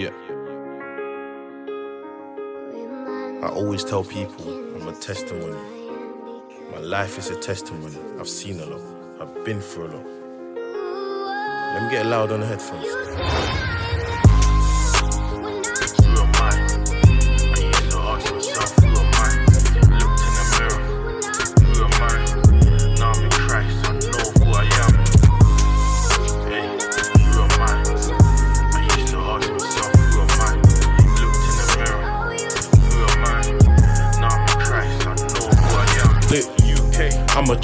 Yeah. I always tell people I'm a testimony. My life is a testimony. I've seen a lot. I've been through a lot. Let me get loud on the headphones.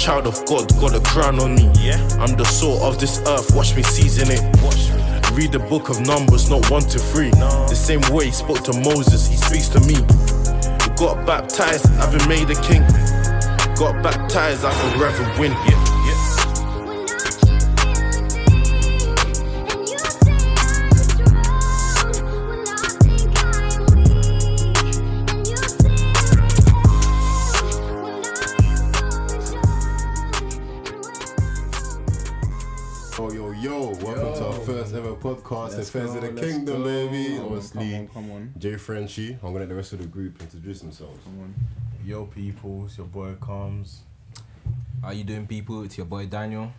Child of God, got a crown on me. Yeah, I'm the salt of this earth, watch me season it. Watch me. Read the book of Numbers, not one to three. The same way he spoke to Moses, he speaks to me. Got baptized, I've been made a king. Got baptized, I forever win. Yeah. Ever podcast, Let's Affairs go, of the Kingdom, go. baby. Come Obviously, come on, come on. J Frenchie. I'm gonna let the rest of the group introduce themselves. Come on. Yo, people, it's your boy Calmz. How you doing, people? It's your boy Daniel.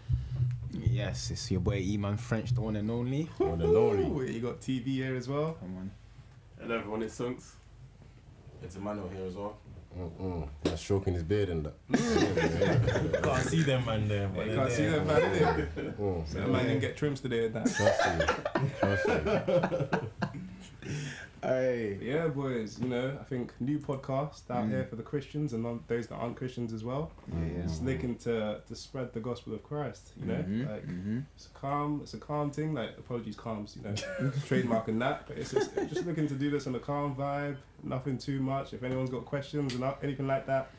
Yes, it's your boy Eman French, the one and only. One and only. You got TV here as well. Come on. Hello everyone, it's Sunks. It's Emmanuel here as well. Mm-mm. That's stroking his beard and that. Can't see them man there, but you can't see there. that man, innit? Mm. That man didn't get trims today and that. Trust me. Trust me. Hey. Yeah, boys, you know, I think new podcast out Mm. here for the Christians and non- those that aren't Christians as well. Yeah. Just looking to to spread the gospel of Christ, you know? Mhm, Like mhm. it's a calm it's a calm thing, like apologies calms, you know, trademark and that. But it's just, just looking to do this on a calm vibe, nothing too much. If anyone's got questions and not- anything like that,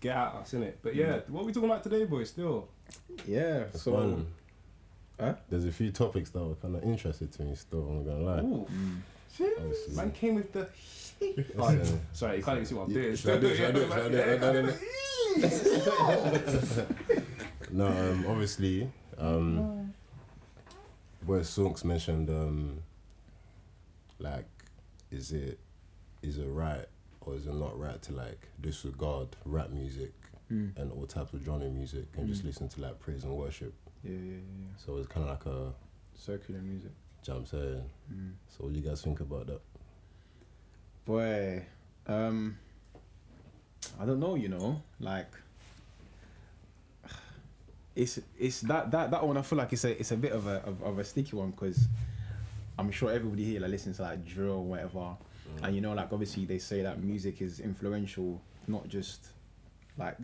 get at us in it. But yeah, what are we talking about today, boys? Still. Yeah. It's So. fun. Huh? There's a few topics that were kind of interested to me still, I'm not gonna lie. Ooh. Mm. Obviously. Man came with the. Listen, Sorry, you can't even see what I'm doing. should I do it? Should I do it? Should I do it? No, um, obviously, um, where Sunks mentioned, um, like, is it is it right or is it not right to like disregard rap music Mm. and all types of genre music and just Mm. listen to like praise and worship? Yeah, yeah, yeah, yeah. So it's kind of like a Secular music. Jump saying. Mm. So what do you guys think about that? Boy, um, I don't know. You know, like, it's it's that that that one. I feel like it's a it's a bit of a of, of a sticky one because I'm sure everybody here like listens to like drill or whatever, and you know, like obviously they say that music is influential, not just like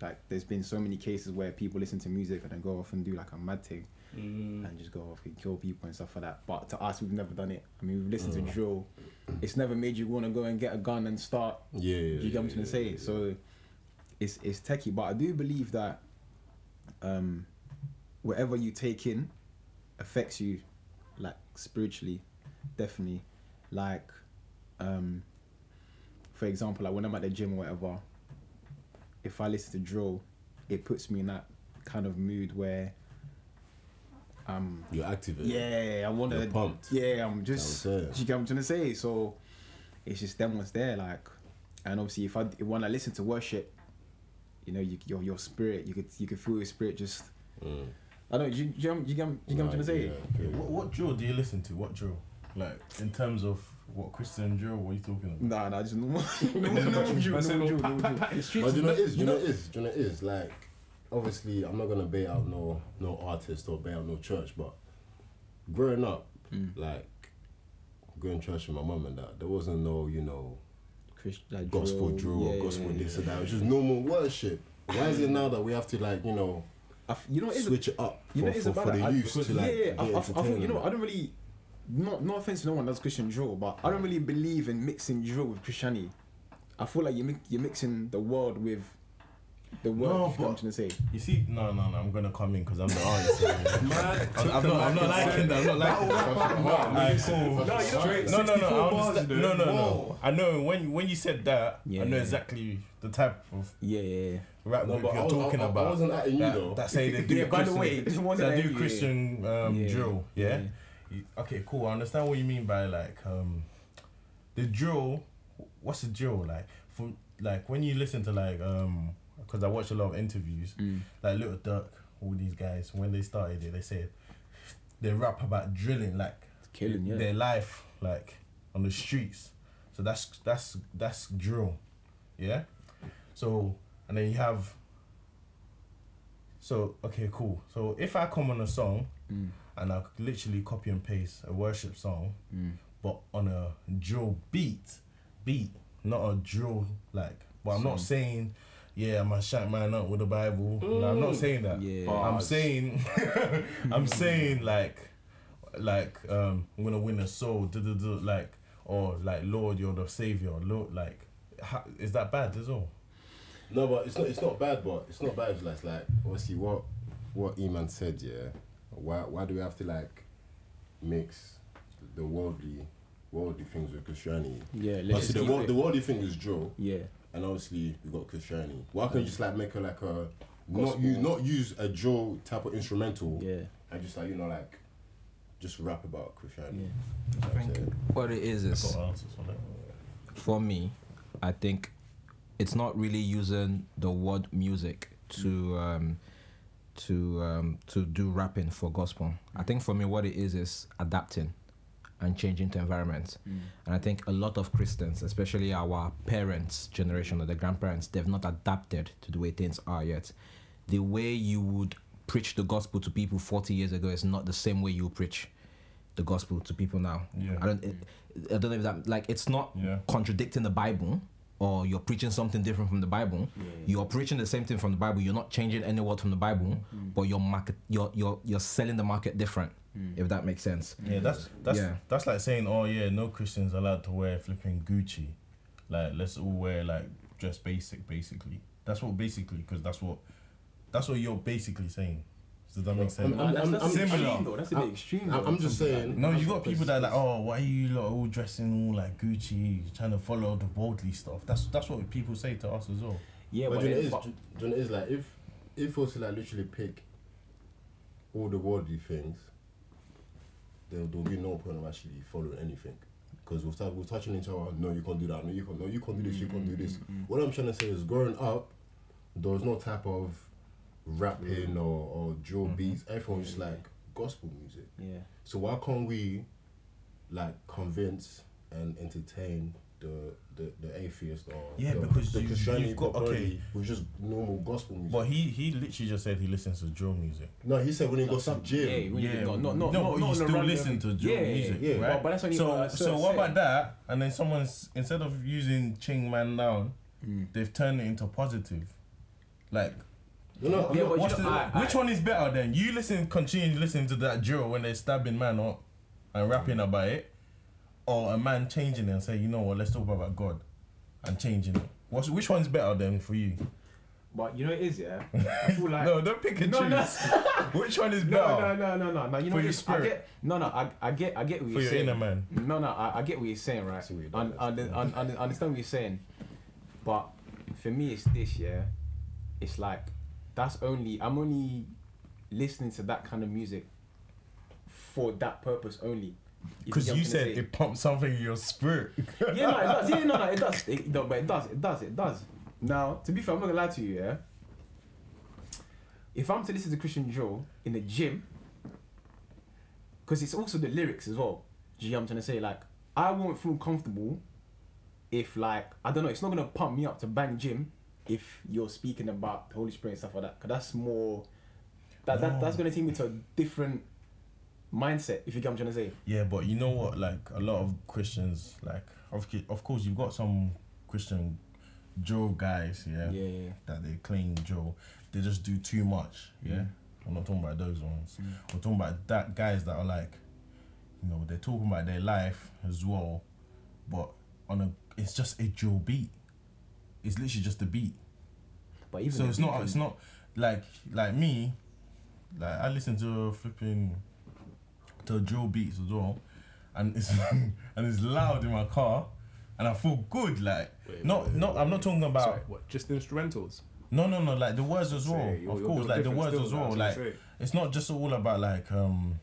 like there's been so many cases where people listen to music and then go off and do like a mad thing and just go off and kill people and stuff like that. But to us, we've never done it. I mean, we've listened to drill. It's never made you want to go and get a gun and start. Yeah, yeah. You get what I'm trying to say? yeah, So it's it's techie, but I do believe that um, whatever you take in affects you, like spiritually, definitely. Like, um, for example, like when I'm at the gym or whatever, if I listen to drill, it puts me in that kind of mood where. Um, You're activated. yeah, I want to. pumped. Yeah, I'm just. That's what I'm Do you get what I'm trying to say? So, it's just them ones there, like, and obviously, if I when I listen to worship, you know, you, your your spirit, you could you could feel your spirit just. Mm. I don't. Do you, do you, you, get- you get what I'm trying to say? Yeah, yeah. What, what drill do you listen to? What drill? Like in terms of what Christian drill? What are you talking about? Nah, nah, just normal. normal, normal drill, Man said, normal "Well, drill, pat, normal pat, pat in the streets. But do you know what it is? Do you you know know- what it is? Do you know what it is? Like, obviously, I'm not gonna bait out no no artist or bait out no church, but growing up, Mm. like going to church with my mum and that, there wasn't no you know Christ- like gospel drill or gospel yeah, this yeah. and that. It was just normal worship. Why is it now that we have to like you know I f- you know, switch it up You for, know, it's for, for the youth to yeah, like yeah, I, I, I think you know. I don't really. No, no offense to no one that's Christian drill, but I don't really believe in mixing drill with Christianity. I feel like you mi- you're mixing the world with the world. No, you know what I'm trying to say. You see, no, no, no. I'm gonna come in because I'm the artist. Man, I'm, I'm not, I'm not liking that. I'm not liking that. Alright, cool. No, you don't. Straight- No, no, no. 64 I bars, understand. No, know. no, no. I know when when you said that, Yeah, I know exactly the type of Yeah, yeah, yeah. rap No, group but you're was- talking I- I about. wasn't at you that, though. that say they do Yeah, by the way, it wasn't that do you, Christian um, Yeah. drill. Yeah? Yeah. okay, cool. I understand what you mean by like um, the drill. What's the drill like? From like when you listen to like um, because I watch a lot of interviews, Mm. like Lil Durk, all these guys when they started it, they said they rap about drilling like Killing, yeah. their life like on the streets. So that's that's that's drill, yeah. So and then you have. So okay, cool. So if I come on a song Mm. and I literally copy and paste a worship song, Mm. but on a drill beat, beat, not a drill like. But I'm not saying, yeah, I'm gonna shout man up with the Bible. No, I'm not saying that. Yeah. I'm saying, I'm saying like, like um, I'm gonna win a soul, duh, duh, duh, like, or like Lord, you're the savior. Lord, like, how, is that bad as all? No, but it's not. It's not bad. But it's not bad. It's like, it's like obviously what what Eman said. Yeah. Why why do we have to like mix the worldly worldly things with Christianity? Yeah, let's Obviously, just the, world, the worldly thing is drill, Yeah. And obviously we got Christianity. Why can't you just like make a like a not you not use a drill type of instrumental Yeah. and just like you know like just rap about Christianity. Yeah. What I'm saying? What it is is for for me, I think it's not really using the word music to um, to um, to do rapping for gospel. I think for me, what it is is adapting and changing to environments. Mm. And I think a lot of Christians, especially our parents' generation or the grandparents, they've not adapted to the way things are yet. The way you would preach the gospel to people 40 years ago is not the same way you preach the gospel to people now. Yeah. I don't I don't know if that like it's not Yeah. contradicting the Bible or you're preaching something different from the Bible. You're preaching the same thing from the Bible. You're not changing any word from the Bible, mm. but you're market you're you're you're selling the market different. Mm. If that makes sense. Yeah, that's that's Yeah. that's like saying, oh yeah, no Christians allowed to wear flipping Gucci. Like let's all wear like dress basic, basically. That's what basically, because that's what that's what you're basically saying. Does that make sense? I'm- I'm- I'm- I'm- Similar. though. That's a bit extreme. I'm, though, I'm just saying. No, you got people that are like, oh, why are you lot all dressing all like Gucci, trying to follow the worldly stuff? That's that's what people say to us as well. Yeah, but but, do you know then- it is, but- do you it is like if if also like literally pick all the worldly things, there there'll be no point of actually following anything. Because we'll start we're touching each other. No, you can't do that. No, you can't. No, you can't do this. You can't do mm, this. Mm, mm. What I'm trying to say is, growing up, there was no type of rapping or or drill mm-hmm. beats. Everyone was just like gospel music. yeah. So why can't we, like, convince and entertain the the, the atheist or Yeah, the, because the you- Christianity you've got- got okay. with just normal gospel music? But he he literally just said he listens to drill music. no, he said when he got to some- gym. yeah, when you- Yeah, no, no, no, no, no, but you no, still random- listen to drill yeah, music, yeah. right? But, but that's only so, for a so what about that? And then someone's instead of using Ching Man down, Mm. they've turned it into positive. Like, No, no, I'm Yeah, not- but know, I- which I- one is better then? You listen, continue listening to that drill when they're stabbing man up and rapping about it, or a man changing it and say, you know what, let's talk about God and changing it. What's which one's better then for you? But you know it is, yeah. I feel like no, don't pick and No, choose. no. which one is better no, no, no, no, no. You know For what your it is? I spirit. get no, no. I, I get, I get what for you're saying. For your saying. inner man? No, no, I, I get what you're saying, right? see what you're Un, doing, un, that's- un, un, understand what you're saying, but for me, it's this, yeah. It's like that's only I'm only listening to that kind of music for that purpose only. Because you said it pumps something in your spirit. yeah, no, it does. Yeah, no, no, it does. It, no, but it does. It does. It does. Now, to be fair, I'm not gonna lie to you, yeah. If I'm to listen to Christian Joe in the gym, because it's also the lyrics as well. Do you know what I'm trying to say? Like, I won't feel comfortable if, like, I don't know, it's not gonna pump me up to bang gym if you're speaking about the Holy Spirit and stuff like that. Because that's more, that, that that's gonna take me to a different mindset. If you get what I'm trying to say. Yeah, but you know what? Like a lot of Christians, like of of course you've got some Christian Joe guys, yeah, Yeah, yeah. that they claim Joe. They just do too much. Yeah, mm-hmm. I'm not talking about those ones. Mm-hmm. We're talking about that guys that are like, you know, they're talking about their life as well, but on a it's just a Joe beat. It's literally just a beat. But even So it's not it's not like like me, like I listen to flipping to drill beats as well, and it's and it's loud in my car, and I feel good. Like not not I'm not talking about Sorry, what? Just instrumentals. no no no like the words as well. Say, of course, like the words as well. Like it's not just all about like um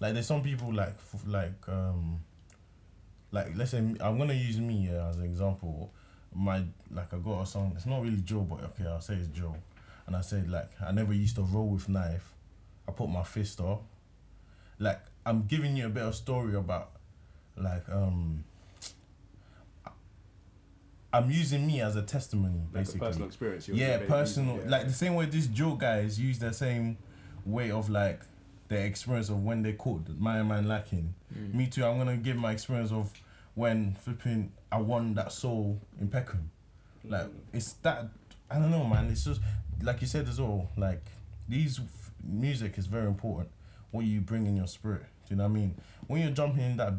like there's some people like f- like um like let's say I'm gonna use me yeah, as an example. My like I got a song. It's not really Joe, but okay, I'll say it's Joe. And I said like I never used to roll with knife. I put my fist up. Like I'm giving you a bit of story about like um. I'm using me as a testimony, Like basically. personal experience. Yeah, personal. yeah. Like the same way these Joe guys use the same way of like their experience of when they caught my man lacking. Mm. Me too. I'm gonna give my experience of when flipping I won that soul in Peckham. Like Mm. it's that I don't know, man. It's just like you said as well. Like these f- music is very important. What you bring in your spirit. Do you know what I mean? When you're jumping in that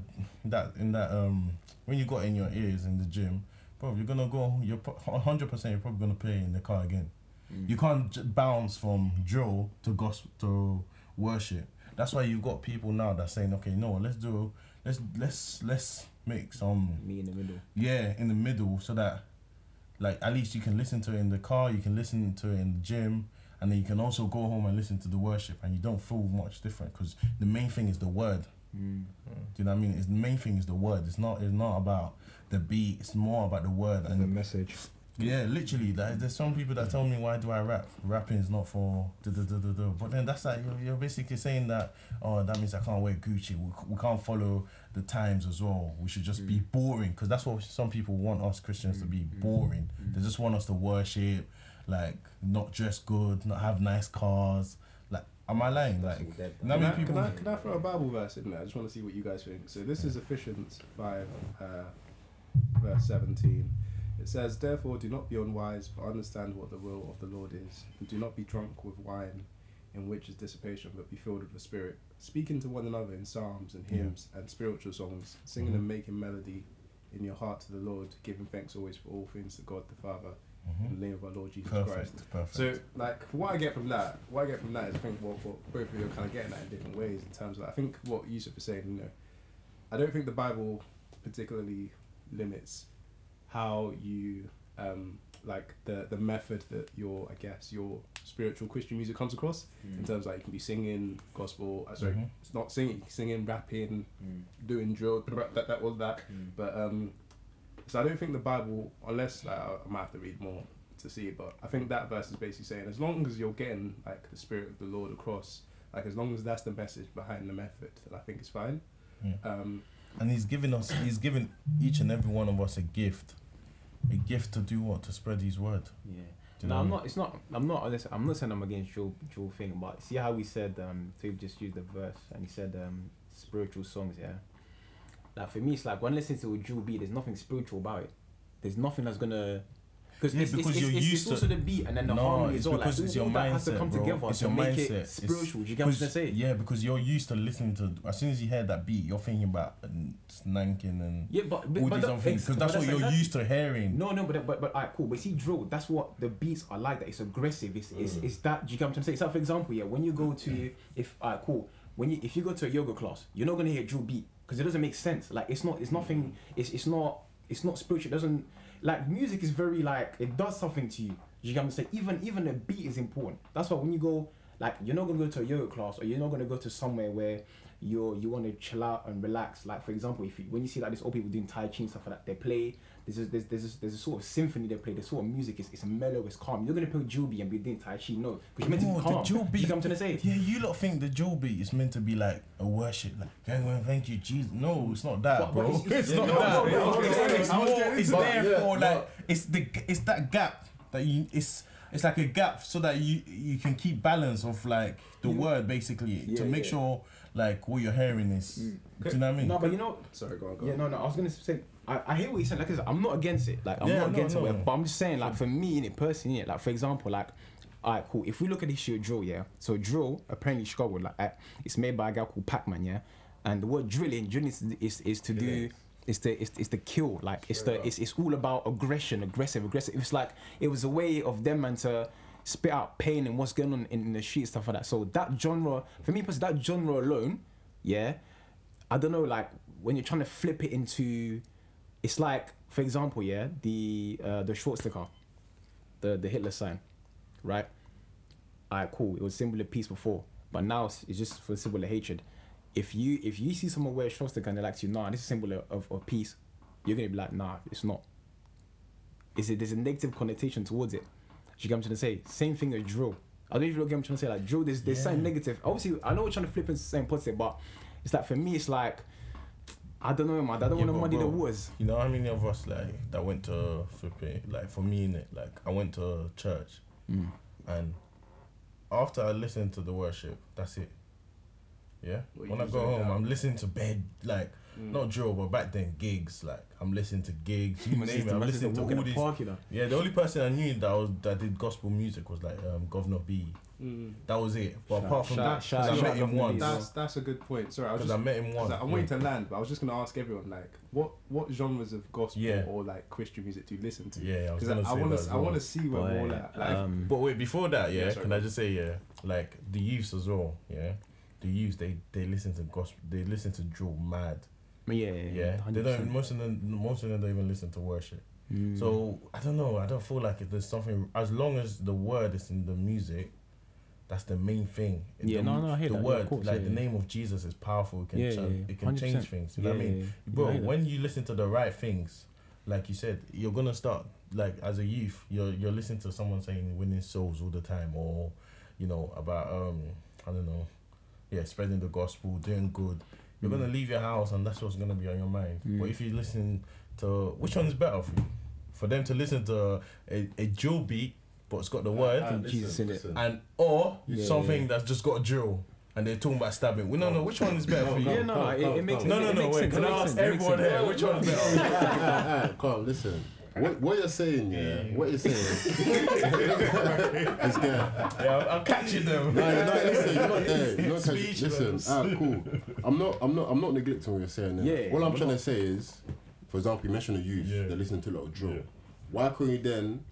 that in that um when you got in your ears in the gym, bro, you're gonna go. You're hundred percent. You're probably gonna play in the car again. You can't j- bounce from drill to gospel to worship. That's why you've got people now that saying, okay, no, let's do, let's let's let's make some Me in the middle. yeah in the middle so that like at least you can listen to it in the car, you can listen to it in the gym, and then you can also go home and listen to the worship, and you don't feel much different because the main thing is the word. Mm. Do you know what I mean? It's the main thing is the word. It's not. It's not about the beat. It's more about the word. And the message. yeah, literally. Like, there's some people that tell me why do I rap? Rapping is not for da da da da da. But then that's like you're, you're basically saying that oh that means I can't wear Gucci. We, we can't follow the times as well. We should just be mm. boring because that's what some people want us Christians to be mm. Mm. boring. They just want us to worship, like not dress good, not have nice cars. Like, am I lying? Like, dead, Can I, people? can, I, can I throw a Bible verse in there? I just want to see what you guys think. So this is Ephesians 5, uh, verse 17. It says, Therefore do not be unwise, but understand what the will of the Lord is. And do not be drunk with wine, in which is dissipation, but be filled with the Spirit. Speaking to one another in psalms and Yeah. hymns and spiritual songs, singing Mhm. and making melody in your heart to the Lord, giving thanks always for all things to God the Father, Mhm. in the name of our Lord Jesus Christ. Perfect. Perfect. So, like, what I get from that, what I get from that is, I think what, what both of you are kind of getting at in different ways. In terms of, I think what Yusuf is saying, you know, I don't think the Bible particularly limits how you, um, like the the method that your, I guess, your spiritual Christian music comes across. In terms of, like, you can be singing gospel. Uh, sorry, Mhm. it's not singing, singing, rapping, Mm. doing drill, that, that, all that. Mm. But um, so I don't think the Bible, unless like, I I might have to read more to see it, but I think that verse is basically saying as long as you're getting like the spirit of the Lord across, like as long as that's the message behind the method, then I think it's fine. Yeah. Um, And he's given us, he's given each and every one of us a gift, a gift to do what to spread his word. Yeah. Do you no, I'm what not. It's not. I'm not. listen, I'm not saying I'm against Joel, Joel thing, but see how we said. Um, so he just used the verse and he said um, spiritual songs. Yeah. Like for me, it's like when listening to a Jewel beat, there's nothing spiritual about it. There's nothing that's gonna. Cause Yeah, it's, because it's, you're it's, used it's to- also the beat and then the No, harmony it's as well. Like, it's all, your all that has to mindset, come bro. together It's to your make mindset. it spiritual. Do you get what I'm trying to say? Yeah, because you're used to listening to. As soon as you hear that beat, you're thinking about snanking and Yeah, but but, all but these other things because that's what you're exactly- used to hearing. No, no, but but but alright, cool. But see, drill. That's what the beats are like. That it's aggressive. It's it's, Mm. it's that. Do you get what I'm trying to say? So, for example, yeah, when you go to if alright, cool. When you if you go to a yoga class, you're not gonna hear drill beat because it doesn't make sense. Like it's not. It's nothing. It's it's not. It's not spiritual. It doesn't like music is very like it does something to you. You get what I'm saying? Even even the beat is important. That's why when you go like you're not gonna go to a yoga class or you're not gonna go to somewhere where you're you want to chill out and relax. Like for example, if you, when you see like these old people doing tai chi and stuff like that, they play. There's a, there's there's a, there's a sort of symphony they play. The sort of music is it's mellow, it's calm. You're gonna play Jubi and be doing tai chi, no, because you're meant to No, be the calm. You get what I'm trying to say? Yeah, you lot think the beat is meant to be like a worship, like "Gang, gang, thank you, Jesus. No, it's not that, But- bro. it's- it's- It's not that. It's- It's more. It's there for like it's the it's that gap that you it's it's like a gap so that you you can keep balance of like the word basically Yeah, to make yeah. sure like what you're hearing is. Do you know what I mean? No, but you know, sorry, go on, go Yeah, on. no, no. I was gonna say, I, I hear what you said. Like, I said, I'm not against it. Like, I'm Yeah, not no, against no. it. But I'm just saying, like, for me, in it personally, innit, like, for example, like, alright, cool. If we look at the issue of drill, yeah. So drill apparently struggled. Like, uh, it's made by a guy called Pac-Man, yeah. And the word drilling, drilling is is, is to do. It's the it's, it's the kill like it's the it's, it's all about aggression aggressive aggressive it's like it was a way of them man to spit out pain and what's going on in, in the street stuff like that so that genre for me personally that genre alone yeah I don't know, like when you're trying to flip it into, it's like, for example, yeah, the uh, the swastika, the the Hitler sign, right? Alright, cool. It was symbol of peace before, but now it's, just for symbol of hatred. if you if you see someone wear a swastika and they're like to you, nah, this is a symbol of, of peace, you're gonna be like, nah, it's not. Is it there's a negative connotation towards it? Do you get what I'm trying to say? Same thing with drill. I don't even know what I'm trying to say. Like drill, there's there's something negative. Obviously, I know we're trying to flip into something positive, but it's like for me, it's like I don't know, man. I don't Yeah, want to but muddy the waters. You know how many of us like that went to flipping like for me innit, like I went to church Mm. and after I listened to the worship, that's it. Yeah. What, when I go home, out? I'm listening to bed like Mm. not drill, but back then Giggs. Like I'm listening to Giggs. You name it. I'm listening to all these. park, you know. Yeah, the only person I knew that was that did gospel music was like um, Guvna B. Mm. That was it. But Shout- apart from shout- that, shout- because I met him once. That's that's a good point. Sorry, I was Because just I met him once. Like, I'm waiting to land, but I was just gonna ask everyone like, what what genres of gospel Yeah. or like Christian music do you listen to? Yeah, I was Because gonna I, say want to I want to see where we're all Boy, at. Like, um, But wait, before that, yeah, Yeah, can I just say, yeah, like the youths as well, yeah, the youths they they listen to gospel, they listen to drill mad, yeah, yeah. They don't. Most of them, most of them don't even listen to worship. Mm. So I don't know. I don't feel like if there's something as long as the word is in the music. That's the main thing. Yeah, the, no, no, I hear the that, yeah, word, of course, like yeah, the yeah. name of Jesus is powerful. It can, Yeah, yeah, yeah, it can 100%. change things. You know what I mean? yeah, yeah. Bro, when you listen to the right things, like you said, you're gonna start like as a youth, you're you're listening to someone saying winning souls all the time, or you know about um I don't know, yeah, spreading the gospel, doing good. You're Mm. gonna leave your house, and that's what's gonna be on your mind. But if you listen to which one is better for you, for them to listen to a a drill beat, but it's got the word, Ah, Jesus in it. and or Yeah, something yeah. that's just got a drill. And they're talking about stabbing. We don't know which one is better for you. Yeah, no, it, it makes No, it, no, it no. makes Wait, sense, can it I makes ask sense, it makes everyone sense. here which one is better? Alright, Carl, listen. What, what you're saying, yeah, what you're saying it's that Yeah, I'm catching them. no, you're not, listen, you're not there. You're not catching, Speechless. listen, alright, cool. I'm not, I'm not, I'm not neglecting what you're saying. Yeah. Yeah, What I'm we're trying not. to say is, for example, you mentioned the youth, Yeah. they're listening to a lot of drill. Yeah. Why couldn't you then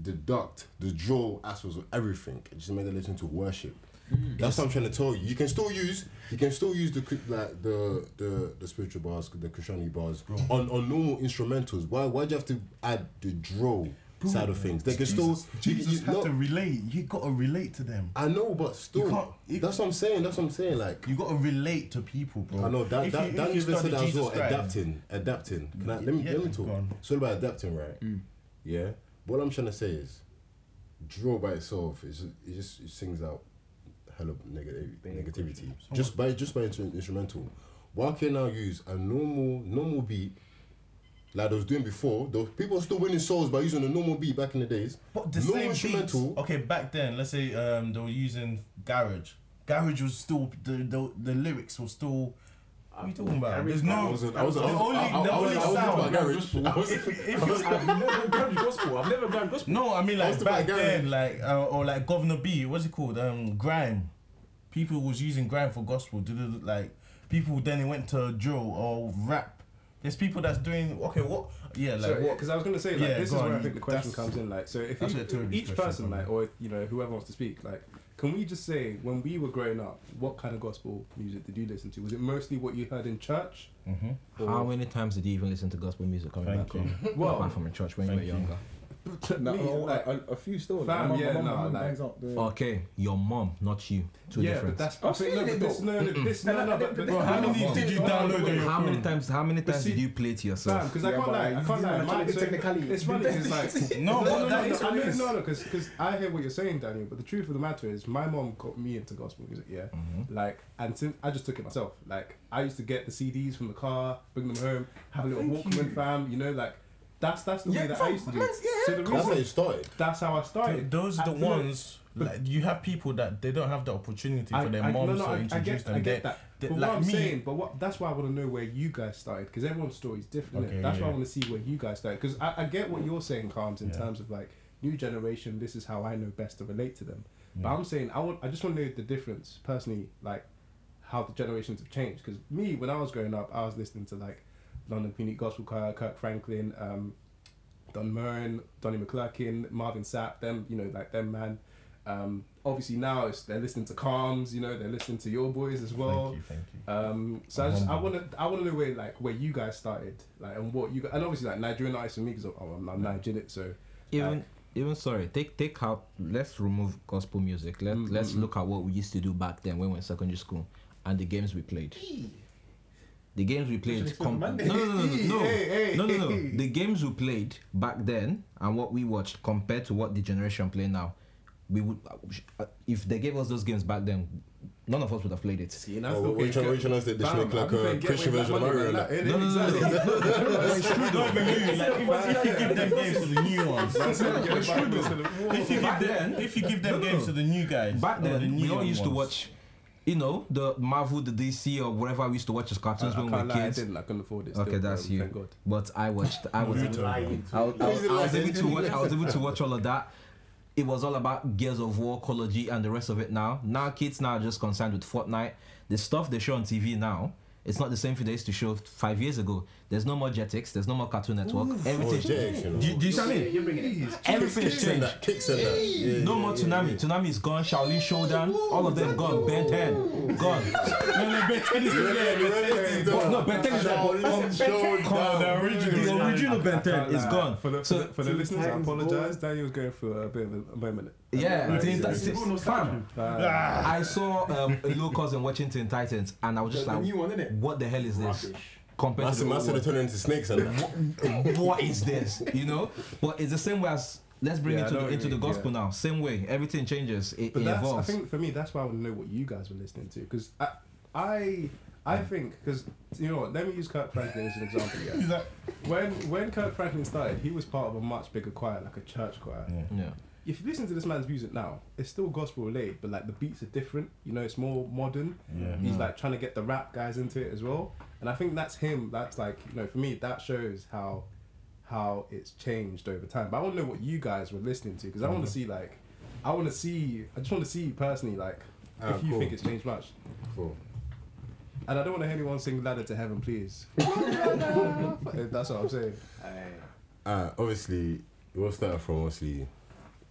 deduct the drill aspects of everything and just make them listen to worship? Mm. That's what I'm trying to tell you. You can still use, you can still use the like the the the spiritual bars, the Christianity bars on, on normal instrumentals. Why why do you have to add the drill side of things? They can still. Jesus, you- Jesus you- had no, to relate. You got to relate to them. I know, but You still, you- that's what I'm saying. That's what I'm saying. Like You got to relate to people, bro. I know that If that, you- that even said that as well. Christ- Adapting, adapting. Can I, let me Yeah, let me talk. It's all about adapting, right? Mm. Yeah. What I'm trying to say is, draw by itself is it just it sings out hell of negative negativity just by just by instru- instrumental. Why can I use a normal normal beat? Like I was doing before, those people are still winning souls by using a normal beat back in the days. But the normal same instrumental. instrumental. Okay, back then, let's say um, they were using garage. Garage was still the the, the lyrics were still. What are you talking about? There's no. I I wasn't- the I was- only I- I- the I was- only I wasn't sound. about garage. I was- If, if you, I've never grabbed gospel. I've never grabbed gospel. no, I mean like was back garage. then, like uh, or like Guvna B. What's it called? Um, grime. People was using grime for gospel. Did it like people then went to drill or rap. There's people that's doing okay. What? Yeah, like so, what? because I was gonna say like Yeah, this is go where on, I think the question comes in. Like, so if you- each person, like, or you know, whoever wants to speak, like, can we just say when we were growing up, what kind of gospel music did you listen to? Was it mostly what you heard in church? Mm-hmm. How many times did you even listen to gospel music coming Thank back you. home? Well- apart from in church when you were Thank you. younger. No, Me, oh, like- a, a few still. Fam, My yeah, my mum- nah, like- bangs out the- Okay, your mom, not you. Two yeah, different. but that's I was no, feeling but it this, no, no, this, no, no, but, but Bro, How many did you download on your how many phone? times? How many times see- did you play to yourself? Fam, because I Yeah, can't but lie, I can't lie. trying to Mine, get so, technically. it's funny because like No, but no, that no, is I mean, no, no, because I hear what you're saying, Daniel. But the truth of the matter is, my mom got me into gospel music. Yeah, mm-hmm. like, and since I just took it myself. Like, I used to get the CDs from the car, bring them home, have a oh, little Thank Walkman, you. fam. You know, like that's that's the way Yeah, that I used to do. man, it. yeah, so the That's how it started. that's how I started. Those are the I- no, ones. Like you have people that they don't have the opportunity I, for their I, no, moms no, to I, I introduce get, them. I They- get that. they- but like what I'm me- saying, but what that's why I want to know where you guys started because everyone's story is different. Okay, that's why I want to see where you guys started because I, I get what you're saying, Calmz, in Yeah. terms of like new generation. This is how I know best to relate to them. But I'm saying I want. I just want to know the difference personally, like how the generations have changed. Because me, when I was growing up, I was listening to like London Phoenix Gospel Choir, Kirk Franklin, um, Don Murren, Donnie McClurkin, Marvin Sapp, them, you know, like them man. Um, obviously now it's, they're listening to Calmz, you know, they're listening to your boys as well. Thank you, thank you. Um, so I I'm just I want to I want to know where like where you guys started, like and what you gu- and obviously like Nigerian artists for me because I'm, I'm Nigerian, so even even sorry, take take out. Let's remove gospel music. Let Mm, let's mm, mm. look at what we used to do back then when we were in secondary school. and the games we played. The games we played. Listen, Com- no, no, no, no, no, Hey, hey, no, no, no. hey. The games we played back then and what we watched compared to what the generation play now, we would. uh, If they gave us those games back then, none of us would have played it. See, and I Oh, still which one- which one is it? This look like a get Christian away version of that Mario, money innit? No, no, no, no, Exactly. Not even you. Like, if, if you give them games to the new ones, Man said get it back instead of- if you give them, if you give them No, no, games to the new guys, Back then, we new all used to watch, you know, the Marvel, the DC, or whatever we used to watch as cartoons I when we were can't lie, I kids. didn't. I couldn't afford it. Okay, that's bro, you. Thank God. But I watched. I was. You. I, I, I, I was able to watch. I was able to watch all of that. It was all about Gears of War, Call of Duty, and the rest of it. Now, now kids now are just concerned with Fortnite. The stuff they show on TV now, it's not the same thing they used to show five years ago. There's no more Jetix. There's no more Cartoon Network. Oh, Everything. Jax, you know. Do, do you see what I mean? You're bringing it. Everything's changed. that, kicks in that. Yeah, No yeah, more yeah, Toonami. yeah. Toonami is gone. Xiaolin Showdown. All of them gone. Ben 10 gone. No, no, Ben 10 is still there. Ben 10 is still. No, Ben 10 is Shaolin gone. Showdown. The original. The original Ben 10 is gone. For the, for So- the, for the listeners, I apologize. Daniel was going through a bit of a, a moment. Yeah, Teen Titans. Fam, I saw um, a little cousin watching Teen Titans, and I was just like, new one, innit? "What the hell is this?" Rubbish. Compared to the massive, old they turn into snakes and that. one. what is this? You know, but it's the same way as let's bring Yeah, it to the, what you into the gospel yeah. now. Same way, everything changes. It, But it that's, I think for me, that's why I want to know what you guys were listening to. Because I, I, I think, because, you know what, let me use Kirk Franklin as an example, yeah. Is When, when Kirk Franklin started, he was part of a much bigger choir, like a church choir. Yeah. yeah. If you listen to this man's music now, it's still gospel related, but like the beats are different. You know, it's more modern. Yeah. He's mm. like trying to get the rap guys into it as well, and I think that's him. That's like you know, for me, that shows how how it's changed over time. But I want to know what you guys were listening to because I want to see like, I want to see. I just want to see personally like Ah, if you cool. think it's changed much. Cool. And I don't want to hear anyone sing "Ladder to Heaven," please. that's what I'm saying. Uh, obviously, it all started from obviously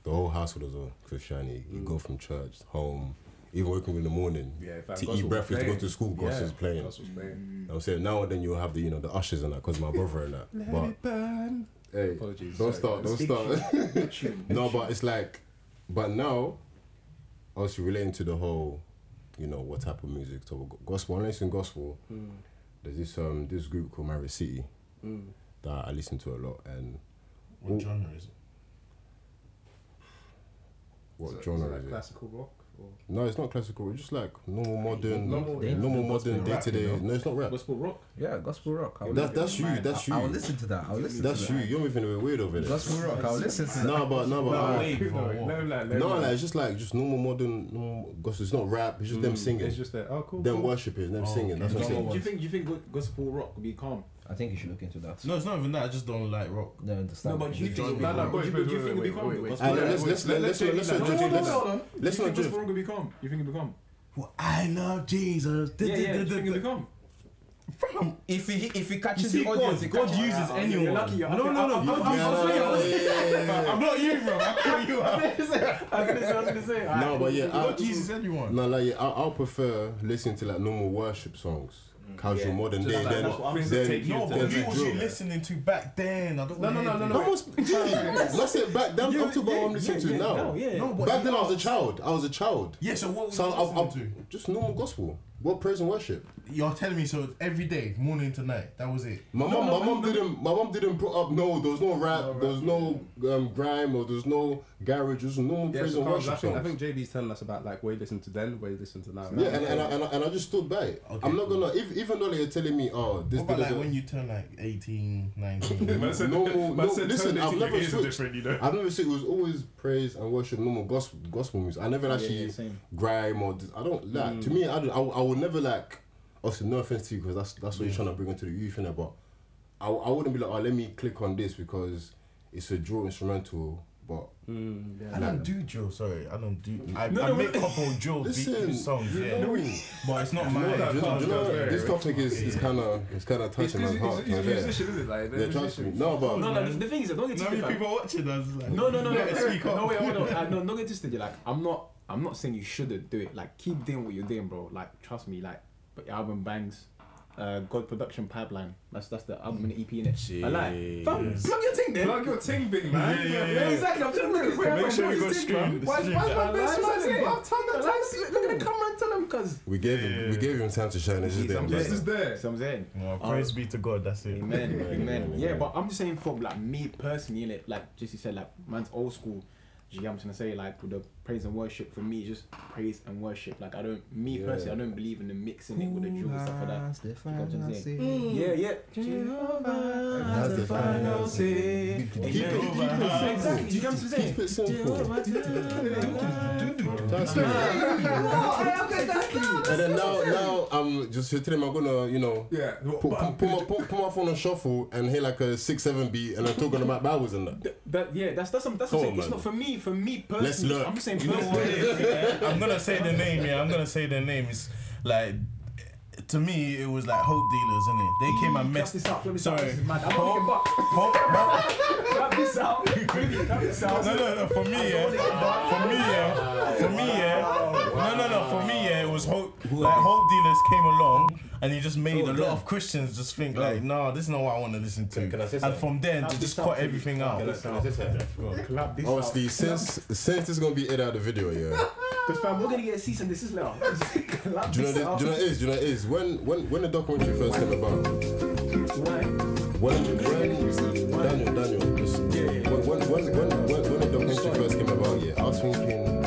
the whole household as well. Christianity. You go from church, home, even waking up in the morning Yeah, if to eat breakfast, to go to school. Gospel's playing. Gospel's playing. You know what I'm saying now and then you'll have the you know the ushers and that because my brother and that. Let but it burn. hey, Apologies. don't sorry, start, guys. don't Big start. no, but it's like, but now, obviously relating to the whole, you know, what type of music, so go- gospel. I listen gospel, Mm, there's this um this group called Maverick City mm. that I listen to a lot, and What genre is it? what So- genre so like is it? Classical rock. Or? No, it's not classical. It's just like normal modern, Normal- normal, yeah. modern day to day. No, it's not rap. Gospel rock. Yeah, gospel rock. I will That's that's you. listen- That's you. I, I will listen to that. I will listen That's to you. that. You're moving a bit weird over there. Gospel rock. I will listen to that. No, but no, but No, I- wait, no, no, like, no, no, like- like it's just like just normal modern normal gospel. It's not rap. It's just them Mm, singing. It's just that. Oh, cool. them cool. worshiping, them Oh, singing. okay. That's what I'm saying. Do you think? Do you think gospel rock would be calm? I think you should look into that. No, it's not even that. I just don't like rock. No, understand. No, but you think? genre. No, no, do you- do you think it'd be wait, calm? wait, wait. Gospel Alright, rock? let's let's Let- let's let's let's that- not no, just no, no, let's Hold on. let's you not think just gospel rock would? You think it'd be calm? Well, I love Jesus. Yeah, yeah. Do you think it'd be calm? If he if he You catches see, the audience, God, he God catches- uses You're lucky you're- no, no, no. I'm, I'm, I'm, I'm, yeah, yeah, yeah, yeah. I'm not you, bro. I call you out. I was gonna say. I was gonna say. No, but yeah, I, God uses anyone. no, like yeah, I, I'll prefer listening to like normal worship songs, casual Yeah. modern Just day. like Then, that's what I'm saying, then, you No, but then the you the was you listening to back then. I don't No, no, wanna no, no, no. I was, that's it. Back then, I'm talking about what I'm listening to now. No, yeah. Back then, I was a child. I was a child. Yeah, so what was So you I, I, just normal gospel. What praise and worship? You're telling me so every day, morning to night. That was it. My No, mom, no, my no, mom no. didn't. My mom didn't put up. No, there was no rap. there was no um, grime, or there was no garage. It was normal Yeah, praise so and worship I think, I think JB's telling us about like what he listened to then, what he listened to now. Yeah, and, and, I, and, I, and I just stood by it. Okay, I'm not cool. gonna, if, even though they're telling me, oh, this, What about like da- da- when you turn like 18, 19? Man said- normal, no, listen, I've never your ears are switched. you know. I've never said it was always praise and worship, normal gospel, gospel music. I never actually grime or I don't like. To me, I, don't, I, I would never like. Obviously, no offense to you because that's that's what you're trying to bring into the youth, innit? But I, I wouldn't be like, oh, let me click on this because it's a draw instrumental. But Mm, yeah. I don't do drill, sorry. I don't do. I, No, I no, make but- couple drill beat Listen, songs, yeah. no. But it's not my. know that you know, you know, this topic is, is kind of it's kind of touching my heart. he's, he's a you know, musician, isn't it? Like, Yeah, trust me. No, but No, no. The, the thing is, that don't get No, twisted. fam. people watching us. Like, No, no, no, no. better speak up. No, wait, hold on. Uh, no, don't get twisted. You're like, I'm not. I'm not saying you shouldn't do it. Like, keep doing what you're doing, bro. Like, trust me. Like, but your album bangs. uh, God Production Pipeline. That's that's the album and the EP in it. I like. Jeez. Fam, plug your thing there. Plug your ting big man. Yeah, yeah, Yeah, exactly. I'm telling you. Where, Make sure we go stream Why, stream. why, why, best like man it, here? I've turned that I like- Look at the camera and tell them, cuz. We gave him we gave him time to shine. It's just He's them. upset. This is there. So I'm saying. Praise be to God. That's it. Amen, Amen, amen. amen, Yeah, but I'm just saying from like me personally. Like Jesse said, like man's old school. Do you get what I'm trying to say? Like with the praise and worship for me, just praise and worship. Like I don't, me Yeah. personally, I don't believe in the mixing it with the drill and stuff like that. You get what I'm trying to say? Yeah, yeah. Jehovah has the final say. Keep it- Amen. keep it simple. Exactly. Do you get what I'm saying? Keep it simple. That's me. And then now, now I'm just sitting. I'm gonna, you know, Yeah. put, put, put, my, put, put my phone on shuffle and hear like a six seven beat, and I'm talking about Bibles and that. Th- That, yeah, that's that's that's what I'm saying. It's not for me. For me personally, I'm just You know what it personally. I'm gonna say the name. Yeah, I'm gonna say the name. It's like to me, it was like hope dealers, innit? They came and mm, Clap messed. this out. Clap this. Sorry. This is mad. I'm Hope- not back. hope- hope- Clap this out. Baby, this out. No, no, no. For me, yeah. For me, yeah. For me, yeah. No, no, no. For me, yeah. It was hope. Like hope dealers came along, and he just made a lot of Christians just think like, no, this is not what I want to listen to. Can I say And from then, Clap to just cut everything out. Can I- can I say something? Clap this Obviously, out. since since this is gonna be edited out of the video, yeah. Because fam, we're gonna get a cease and desist letter. Clap Do you know this this, out. do you know what it is? Do you know what it is? When when when the documentary first came about, Why? when when Daniel Daniel, just, when, when, when, when, when, when the documentary first came about, yeah, I was thinking,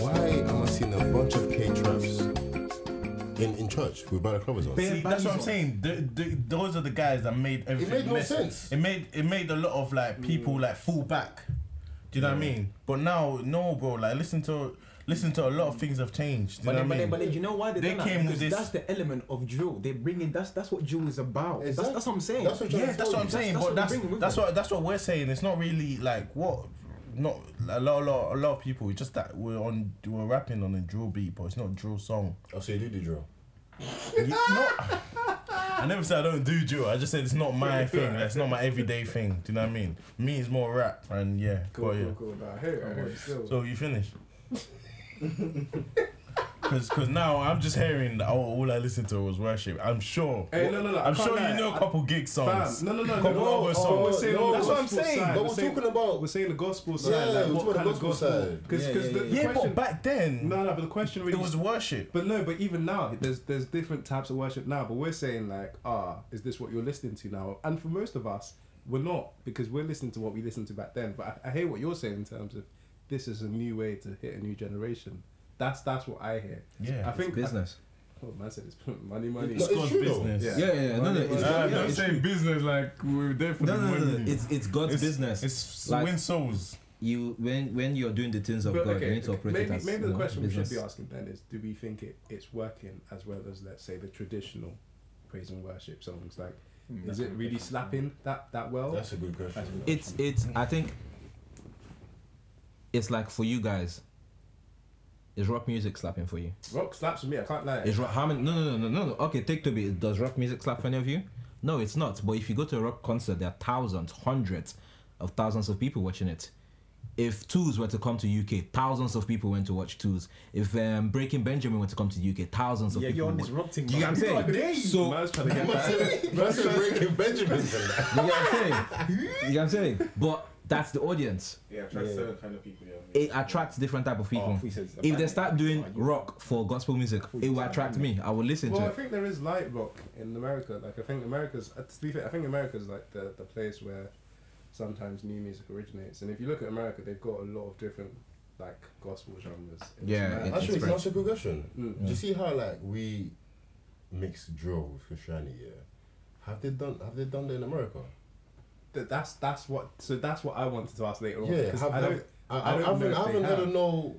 why am I seeing a bunch of K traps in in church with balaclavas on? See, that's what I'm saying. The, the, those are the guys that made everything. It made no messy. sense. It made it made a lot of like people like fall back. Do you know what I mean? But now, no, bro. Like listen to listen to a lot of things have changed. Do you But know then, what but, I then, but then, you know why they, They done that? came with this- That's the element of drill. They bring in. That's that's what drill is about. That's, Exactly. that's what I'm saying. That's what yeah, that's what I'm saying. That's- but that's that's what they bring that's what that's what we're saying. It's not really like what. Not a lot, a lot, a lot of people. It's just that we're on, we're rapping on a drill beat, but it's not a drill song. Oh, so you do the drill? You- not- I never said I don't do drill. I just said it's not my thing. It's not my everyday thing. Do you know what I mean? Me is more rap, and yeah, Cool, but yeah. cool, cool. Nah, I hear it. I hear it oh, still. So you finished? Because cause now I'm just hearing that oh, all I listened to was worship. I'm sure. Hey, no, no, no, I I'm sure lie. you know a couple gig songs. Fam, no, no, no, couple no, other no, songs. we're saying no, that's what I'm saying. side. But We're we're saying- talking about We're saying the gospel side. Yeah, like, we're what talking kind the of gospel gospel? side. Because Yeah, the, yeah, the yeah, question. but back then no, no, but the question really it was worship. But no, but even now, there's there's different types of worship now. But we're saying like, ah, is this what you're listening to now? And for most of us, we're not because we're listening to what we listened to back then. But I, I hear what you're saying in terms of this is a new way to hit a new generation. That's that's what I hear. Yeah, I think Business. oh, man said it's money, money. No, it's God's true though. business. Yeah. Yeah, yeah, yeah. No, no, it's, Uh, God- don't it's, say business like we're there for no, no, no, no, It's it's God's It's- business. It's Like- win souls. you when when you're doing the things of But, God, okay, you need to operate maybe it as maybe you the know, question business. we should be asking then is, do we think it, it's working as well as let's say the traditional praise and worship songs? Like, Hmm, is it really slapping that that well? That's a good question. It's it's I think it's like for you guys. Is rock music slapping for you? Rock slaps for me. I can't lie. Is rock how many? No, no, no, no, no. Okay, take Toby. Does rock music slap for any of you? No, it's not. But if you go to a rock concert, there are thousands, hundreds of thousands of people watching it. If Twos were to come to UK, thousands of people went to watch Twos. If um, Breaking Benjamin were to come to the UK, thousands of Yeah, people. you're on would this watch- rock thing. Do you get what I'm saying? So Man's trying to get that. That's a breaking Benjamins and that. you get what I'm saying? You get what I'm saying? But that's the audience. Yeah, attracts Yeah. certain kind of people. Yeah. It attracts different type of people. Oh, he says- if they start doing rock for gospel music, it will attract me. I will listen Well, to I think there is light rock in America. Like I think America's. uh, To be fair, I think America's like the the place where sometimes new music originates. And if you look at America, they've got a lot of different like gospel genres. It's Yeah, mad. it- Actually, it's can I a good question? Mm. Do you see how like we mix drill with Christianity? Yeah. Have they done? Have they done that in America? Th- that's that's what. So that's what I wanted to ask later on. Yeah. because Have, I don't. I, I I, don't know haven't, if I haven't heard have. of no.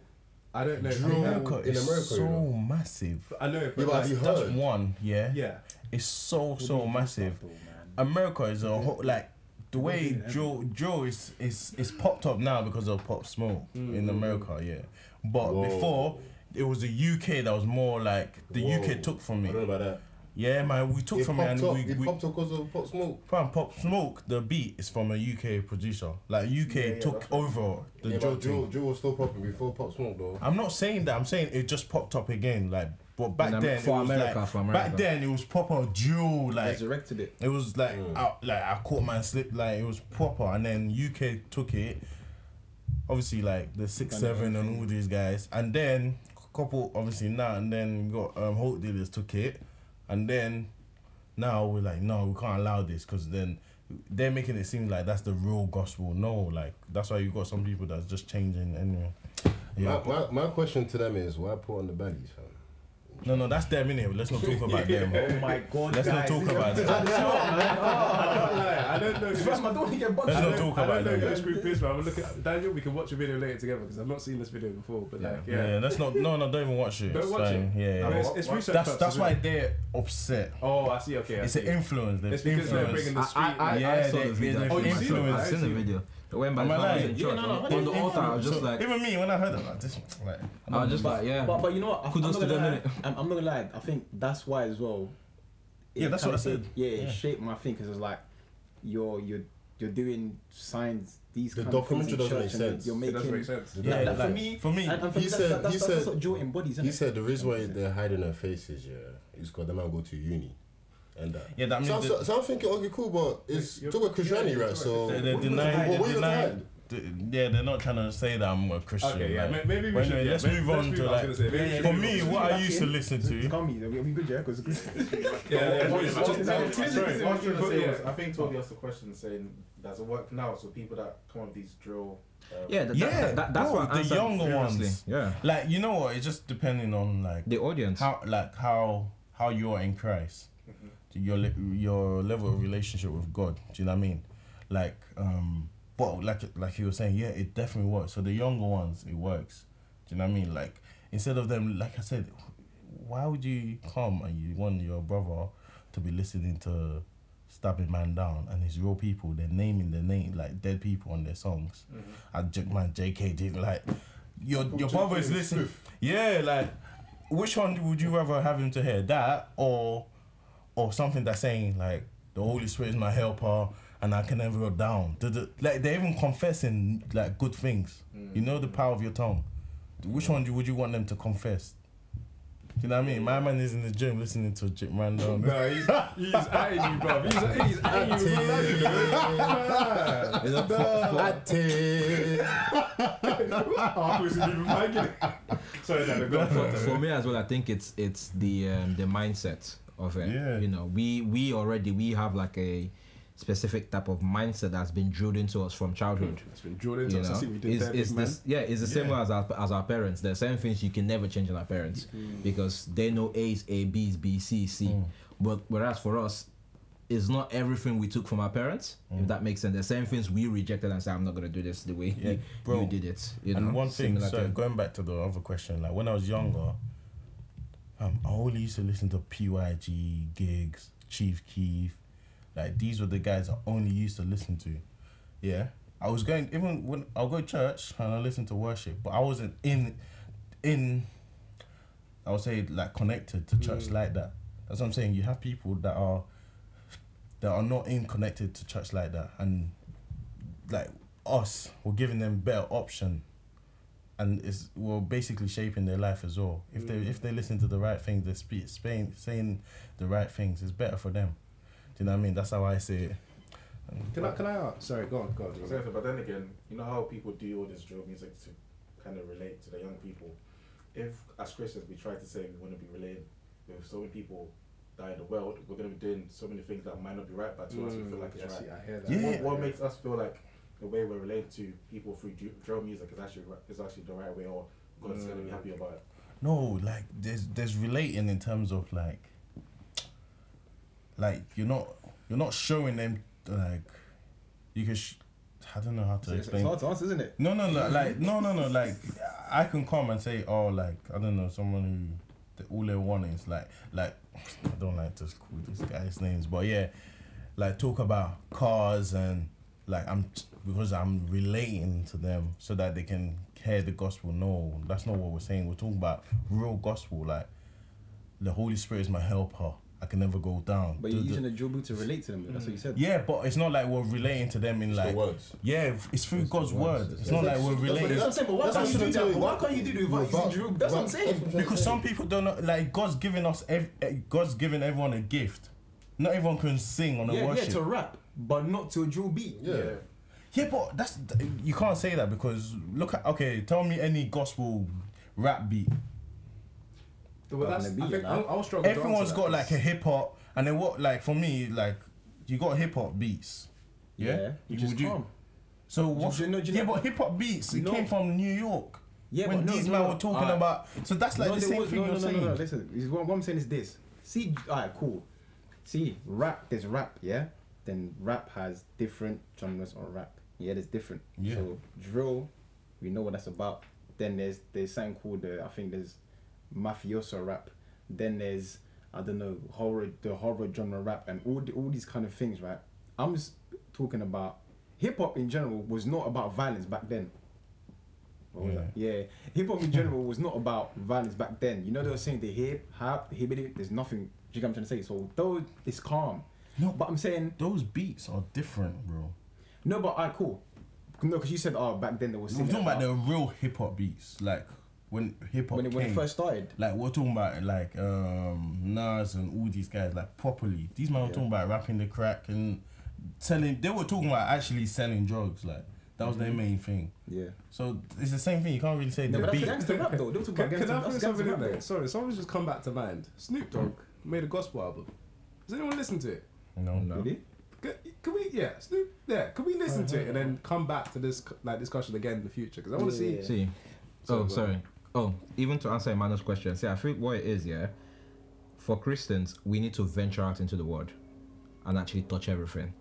I don't know. if Drill they have- America in is America, so you know. massive. I know, but Yeah, but like, have you That's heard? one. Yeah. yeah. It's so so massive. America is a whole like the way Joe Joe is is is popped up now because of Pop Smoke in mm. America, yeah. But Whoa. before it was the UK that was more like the Whoa. UK took from I me. don't know about that. Yeah, man, we took It from it and up. we, It we popped up because of Pop Smoke. Fam, Pop Smoke, the beat is from a UK producer. Like UK yeah, took that's right. over the yeah, Joe but Joe, was still popping before Pop Smoke though. I'm not saying that. I'm saying it just popped up again. Like But back In Am- then, for it was America, like, for America. back then it was proper drill. Like Resurrected it. it was like out, like I caught my slip. Like it was proper, and then UK took it. Obviously, like the six seven and all these guys, and then couple obviously now and then we got um Hope dealers took it, and then now we're like no we can't allow this because then they're making it seem like that's the real gospel. No, like that's why you got some people that's just changing anyway. Yeah. My, my, my question to them is why put on the baggies, fam? No, no, that's them innit? Let's not talk about them. Oh my god. Let's not talk about them. Oh, I don't know. if Fam, I don't want to get bugged. Let's not don't, talk I about don't know if them. it's screw piss, but I'm looking at Daniel. We can watch a video later together because I've not seen this video before. But like, Yeah. yeah. let's not. No, no, don't even watch it. Don't It's watch fine. it. Yeah, yeah. mean, it's, it's research that's that's why they're upset. Oh, I see. Okay, I It's an influence. They've It's because they're bringing the I, street. I, I, Yeah, I saw the video. Oh, you influenced. seen it? I've I've seen the seen it. video. When by Am the I time I was lying? in Yeah, church, no, no, on they've the altar, I was just So like, even me when I heard about this, like I was just like, yeah. But, but you know what? I- Kudos I'm to not gonna them, lie. I'm, I'm not gonna lie. I think that's why as well. it Yeah, that's what I kinda- said. Yeah, it Yeah. shaped my thinking. Cause it's like you're you're you're doing signs. These The kind of things in doesn't church make and sense. You're It making. doesn't make sense. yeah, like, for like, me- for me, And, and for He me, said- that's, that's, he that's, said- that's what Joe embodies. He innit? said the reason why they're hiding their faces, yeah, is because the man go to uni, and that. yeah, that means So, I'm- that so I'm thinking, okay, cool, but it's You're- talk about Christianity, yeah, right? you're So they- they're what- what- denying, what- they're what denying. hide? Yeah, they're not trying to say that I'm a Christian. Okay, yeah. like. Maybe we But should. anyway, yeah, let's ma- move let's on move to I like. say, maybe we For me, what I used to listen to. Call me. Are we good, yeah? Because Yeah, yeah, I was just- gonna just- say- sorry, what I was gonna but say yeah. was, I think Tobi asked a question saying, does it work now? So people that come up with these drill. Um, Yeah, that, Yeah, that, that, that's bro, what I the answered younger previously. ones. Yeah, Like you know what? It's just depending on like the audience. how like how how you are in Christ, your le- your level of relationship with God. Do you know what I mean? Like um, but like like you were saying, yeah, it definitely works. So the younger ones, it works. Do you know what I mean? Like instead of them, like I said, why would you come and you want your brother to be listening to stabbing man down and it's real people? They're naming their name like dead people on their songs. And J- man, J.K. did like your your brother is listening. Yeah, like which one would you rather have him to hear that or or something that's saying like the Holy Spirit is my helper and I can never go down. The- the- Like they're even confessing like good things. You know the power of your tongue. Which one do- would you want them to confess? Do you know what I mean? My man is in the gym listening to Jip Random. No, he's he's at you, bro. He's he's at you. You know, for- for- was even miking. Sorry, Daniel. Go for, for me as well, I think it's it's the um, the mindset of it. Yeah. You know, we we already we have like a specific type of mindset that's been drilled into us from childhood. It's been drilled into You us. Know, we did it's, there, it's this, yeah, it's the same way as our, as our parents. There's certain things you can never change in our parents mm. because they know A's A, B's B, C, C. Mm. But whereas for us, it's not everything we took from our parents. If mm. that makes sense, The same things we rejected and said, "I'm not gonna do this the way Yeah, you, you did it." You know, one thing, Similar so to- going back to the other question, like when I was younger, um, I only used to listen to PYG, Giggs, Chief Keef. Like these were the guys I only used to listen to. Yeah. I was going even when I'll go to church and I listen to worship, but I wasn't in in I would say like connected to church like that. That's what I'm saying. You have people that are that are not in connected to church like that and like us, we're giving them better option, and it's we're basically shaping their life as well. If they if they mm. listen to the right things, they speak Spain saying the right things, it's better for them. Do you know what I mean? That's how I see it. Can I can I ask? Sorry, go on, go I was on. gonna but then again, you know how people do all this drill music to kind of relate to the young people. If as Christians we try to say we want to be relating with so many people that are in the world, we're gonna be doing so many things that might not be right, but to us we feel mm, like it's Yes, right. yeah, I hear that. Yeah. What, what makes us feel like the way we're relating to people through dr- drill music is actually is actually the right way, or God's gonna be mm. happy about it. No, like there's there's relating in terms of like like you're not you're not showing them like you can sh- I don't know how to It's, it's explain. hard to answer, isn't it? No, no, no, like no, no, no, like I can come and say, oh, like I don't know, someone who the, all they want is like, like I don't like to call these guys names, but yeah, like talk about cars and like I'm because I'm relating to them so that they can hear the gospel. No, that's not what we're saying. We're talking about real gospel, like the Holy Spirit is my helper. I can never go down. But you're the- using the drill beat to relate to them. That's what you said. yeah, but it's not like we're relating to them in It's the like words. yeah, it's through It's God's words. word. It's not like we're That's what relating. I'm saying. But why That's can't you what do I'm that? saying. But why can't you do it without using drill? That's what I'm saying. Because some people don't know, like God's giving us, ev- eh, God's giving everyone a gift. Not everyone can sing on a Yeah, yeah, to rap, but not to a drill beat. Yeah. Yeah, but that's you can't say that because look at okay. Tell me any gospel rap beat. Well, that's, Gonna I think man. I'll, I'll struggle. to Everyone's got like a hip hop, and then what? Like for me, like you got hip hop beats. Yeah. Yeah, which is Would you- calm. So what? you know- do you yeah, know- but hip hop beats. It No. came from New York. Yeah, when but these no, men no. were talking Alright. about. So that's like No, the same was- thing no, you're no, no, saying. no, no, Listen, is what, what I'm saying is this. See, alright, cool. See, rap. There's rap, yeah. Then rap has different genres of rap. Yeah, there's different. Yeah. So drill, we know what that's about. Then there's there's something called uh, I think there's mafioso rap. Then there's I don't know horror the horror genre rap and all the, all these kind of things, right? I'm just talking about hip hop in general was not about violence back then. What Yeah. Yeah, hip hop in general was not about violence back then. You know they were saying the hip hop, hibbity, there's nothing. Do you get what I'm trying to say? So though it's calm. No. but I'm saying Those beats are different, bro. No, but alright, cool. No, because you said oh back then there was We're talking about the real hip hop beats, like when hip hop when it, when it came. first started. Like we're talking about like um Nas and all these guys like properly. These men were talking about rapping the crack and selling. They were talking about actually selling drugs. Like that was their main thing. Yeah. So it's the same thing. You can't really say No, the but that's beat. gangster rap though. They were talking Can, about can gangster, I that's throw gangster something in rap there? though. Sorry, something's just come back to mind. Snoop Dogg made a gospel album. Has anyone listened to it? No. No. Really? Can, can we? Yeah, Yeah, can we listen to it and then uh-huh. come back to this like discussion again in the future? Because I want to Yeah. see. See. Oh, sorry. Oh, even to answer Emmanuel's question, see, I think what it is, yeah, for Christians, we need to venture out into the world and actually touch everything.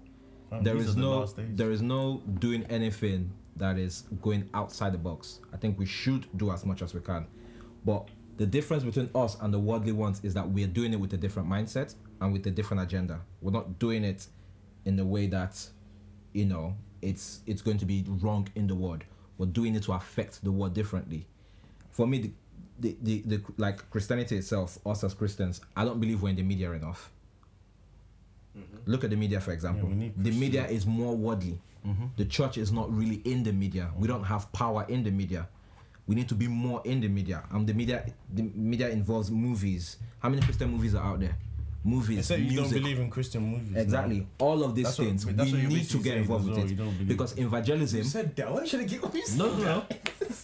Man, there these is are the no, there is no doing anything that is going outside the box. I think we should do as much as we can, but the difference between us and the worldly ones is that we're doing it with a different mindset and with a different agenda. We're not doing it in the way that, you know, it's it's going to be wrong in the world. We're doing it to affect the world differently. For me, the, the, the, the like Christianity itself, us as Christians, I don't believe we're in the media enough. Mm-hmm. Look at the media, for example. we need the media is more worldly. Mm-hmm. The church is not really in the media. We don't have power in the media. We need to be more in the media. And the media, the media involves movies. How many Christian movies are out there? Movies, Except you don't music. believe in Christian movies. Exactly. All of these That's what- things, that's we need to get involved with well, you don't it. Because evangelism. You said that. Why should I get what you? No, no, no.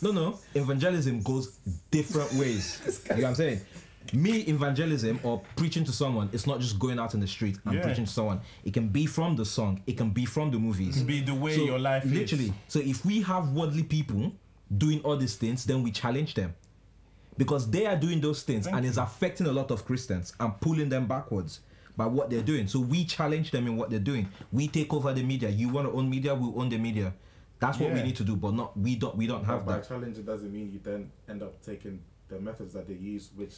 No, no. Evangelism goes different ways. you know what I'm saying? Me, evangelism or preaching to someone, it's not just going out in the street and Yeah. preaching to someone. It can be from the song, it can be from the movies. It can be the way So, your life is. literally. So if we have worldly people doing all these things, then we challenge them. Because they are doing those things Thank and it's affecting a lot of Christians and pulling them backwards by what they're doing. So we challenge them in what they're doing. We take over the media. You want to own media, we own the media. That's what we need to do, but not we don't we don't have by that. challenge, it doesn't mean you then end up taking the methods that they use, which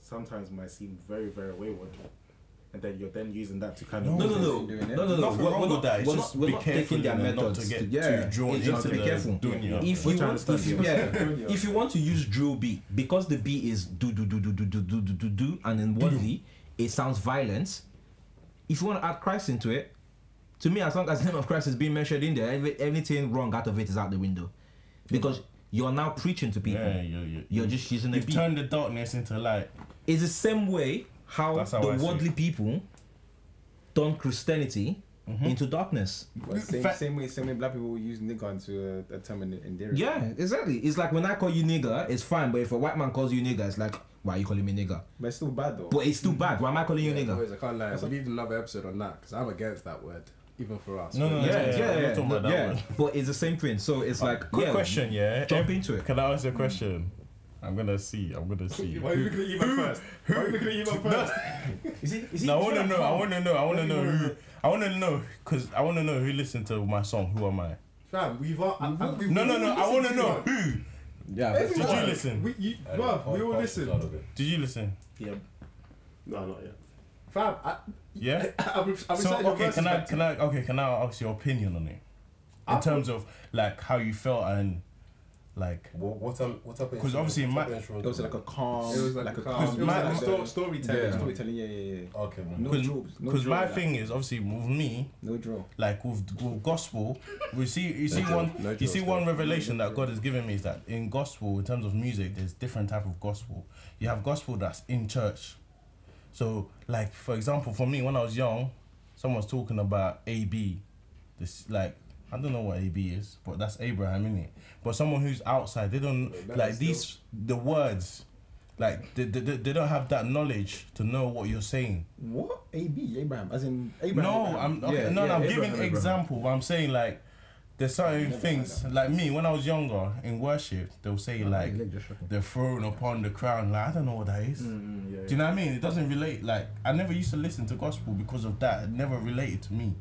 sometimes might seem very, very wayward, and then you're then using that to kind of No, no, no, Doing no, no, no. Nothing We're, wrong we're with not, that. It's we're just not, we're be not careful taking their and not methods. to get yeah, too drawn it's just into be the careful. dunya. If you want, if you, yeah. yeah, if you want to use drill beat because the beat is do do do do do do do do do do, and in worldly it sounds violent. If you want to add Christ into it, to me, as long as the name of Christ is being mentioned in there, every, anything wrong out of it is out the window, because you're now preaching to people. Yeah, you're, you're, You're just using a You've beat. turned the darkness into light. It's the same way how, how the I worldly people turn Christianity Mm-hmm. into darkness. But same, Fa- same way, same way black people use nigga into a, a term in endearing. Yeah, exactly. It's like when I call you nigger, it's fine, but if a white man calls you nigger, it's like, why are you calling me nigger? but it's still bad though. But it's still bad. Why am I calling you nigger? Boys, I can't lie. We need another episode on that because I'm against that word, even for us. No, no, no. Yeah, yeah, yeah, yeah, yeah. I'm not talking about that yeah. But it's the same thing. So it's like, Quick yeah, question, yeah. Jump If- into it. Can I ask a question? I'm gonna see. I'm gonna see. Why are you looking at you man first? Why are you looking at you man first? is he? Is he? No, I want to know. I want to know. I want to know who. I want to know because I want to know who listened to my song. Who am I? Fam, we've all. I- I- we've No, no, no. I want to to know who. yeah. Everyone. Did you listen? We, you, bruv, we all listen. Did you listen? Yeah. No, not yet. Fam, I, Yeah. I've I've So okay, can I can I okay can I ask your opinion on it in I- terms of like how you felt and like What what type what type of 'Cause obviously my- what type of It was like a instrument? calm. It was like, a calm. calm- It was my- like sto- storytelling. Yeah, storytelling. Yeah, yeah, yeah. Okay, man. No because drills. No because drill my like thing is obviously with me No drill. like with, with gospel we see you see drill. one No you see still. one revelation that god has given me is that in gospel in terms of music there's different type of gospel you have gospel that's in church so like for example for me when i was young someone's talking about ab this like I don't know what AB is, but that's Abraham, isn't it? But someone who's outside, they don't Yeah, like these the words, like they, they, they don't have that knowledge to know what you're saying. What? AB Abraham, as in Abraham. No, Abraham. I'm okay, Yeah, no, yeah, no, I'm Abraham, giving Abraham. example. But I'm saying like there's certain things like me when I was younger in worship, they'll say like the throne upon the crown. Like I don't know what that is. Mm, yeah, Do you know what I mean? It doesn't relate. Like I never used to listen to gospel because of that. It never related to me.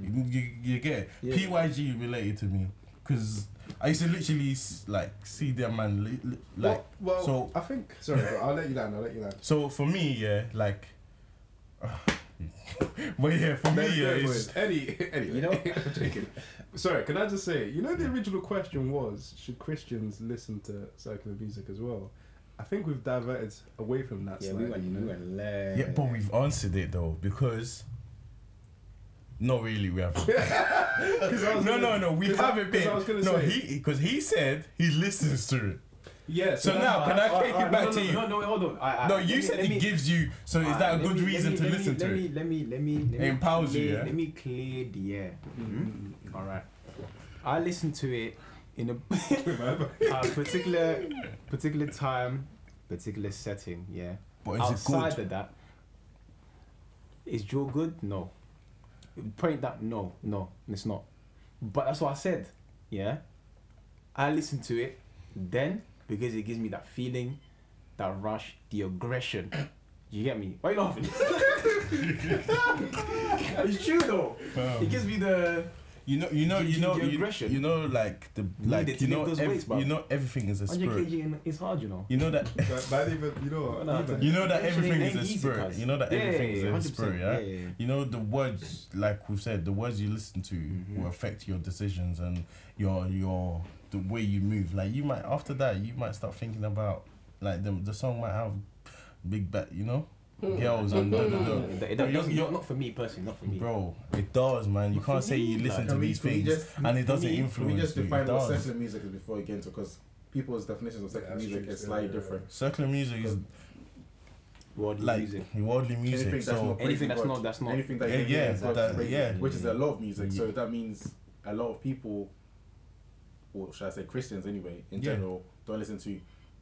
You, you, you get it? Yeah. PYG related to me because I used to literally like see them man li, li, like. well, well, so- I think. Sorry, bro, I'll let you land. I'll let you land. So for me, yeah, like. but yeah, for me, Let's yeah, go, it's, boys. Any, anyway, You know- I'm. Sorry, can I just say, you know, the original question was, should Christians listen to secular music as well? I think we've diverted away from that. Yeah, we went, you we went left. yeah, but we've answered it though because. Not really, we haven't. 'Cause I was no, gonna- no, no, we haven't been. I was no, say- he because he said he listens to it. Yeah. So that's now, can I alright, take alright, it back no, to no, you? No, no, hold on. I, I, No, you me- said let it me- gives you. So is that a good me- reason let to me, listen let to me, it? Let me, let me, let me, It empowers you, clear- yeah? Let me clear the air. Mm-hmm. All right. I listened to it in a, a particular, particular time, particular setting. Yeah. But is Outside it good? of that, is Joe good? No. Point that no, no, it's not. But that's what I said. Yeah. I listen to it then because it gives me that feeling, that rush, the aggression. You get me? Why you laughing? it's true though. It gives me the You know, you know, you know, you, aggression. you know, like the Needed like you know, lift those ev- weights, you know, everything is a 100 spirit. kg in- it's hard, you know. You know that But, but even, you know? No, even- you know that Actually, everything is a ain't easy, spirit. cuz. You know that Yeah, everything yeah, is a 100%, spirit, yeah, yeah? yeah, yeah. You know the words, like we've said, the words you listen to Mm-hmm. will affect your decisions and your your the way you move. Like you might after that, you might start thinking about like the the song might have big bet, you know, girls and da, da, da. It, it, But you- doesn't, you- not, not for me personally, not for me. Bro, it does, man. You But for can't say me, you like, listen to Can we- these can we things just- and it doesn't Can we influence just you. It define what does. secular music is before we get into because people's definitions of secular that's music true, is yeah, slightly yeah, yeah. different. Secular music is Worldly like music. worldly music. Anything that's So not Anything that's God, not- that's not- anything that Yeah, you yeah, God's that- praises, yeah. which is a lot of music. Yeah. So that means a lot of people, or should I say Christians anyway, in Yeah. general, don't listen to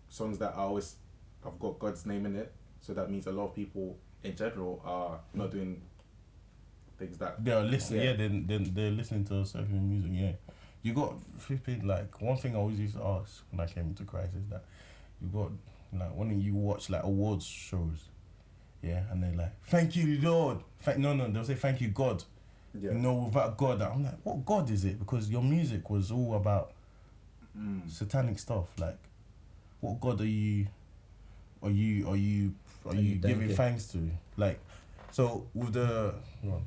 songs that are always have got God's name in it. So that means a lot of people in general are not doing things that they're listening. Yeah. Yeah, they they they're listening to certain music. Yeah, you got flipping like one thing I always used to ask when I came into crisis is that you got like when you watch like awards shows, yeah, and they're like, "Thank you, Lord." Thank no no they'll say, "Thank you, God." yeah. You know, without God, I'm like, what God is it? Because your music was all about Mm. satanic stuff. Like, what God are you? Are you are you are, Are you, you giving thanking? thanks to? Like, so with the no.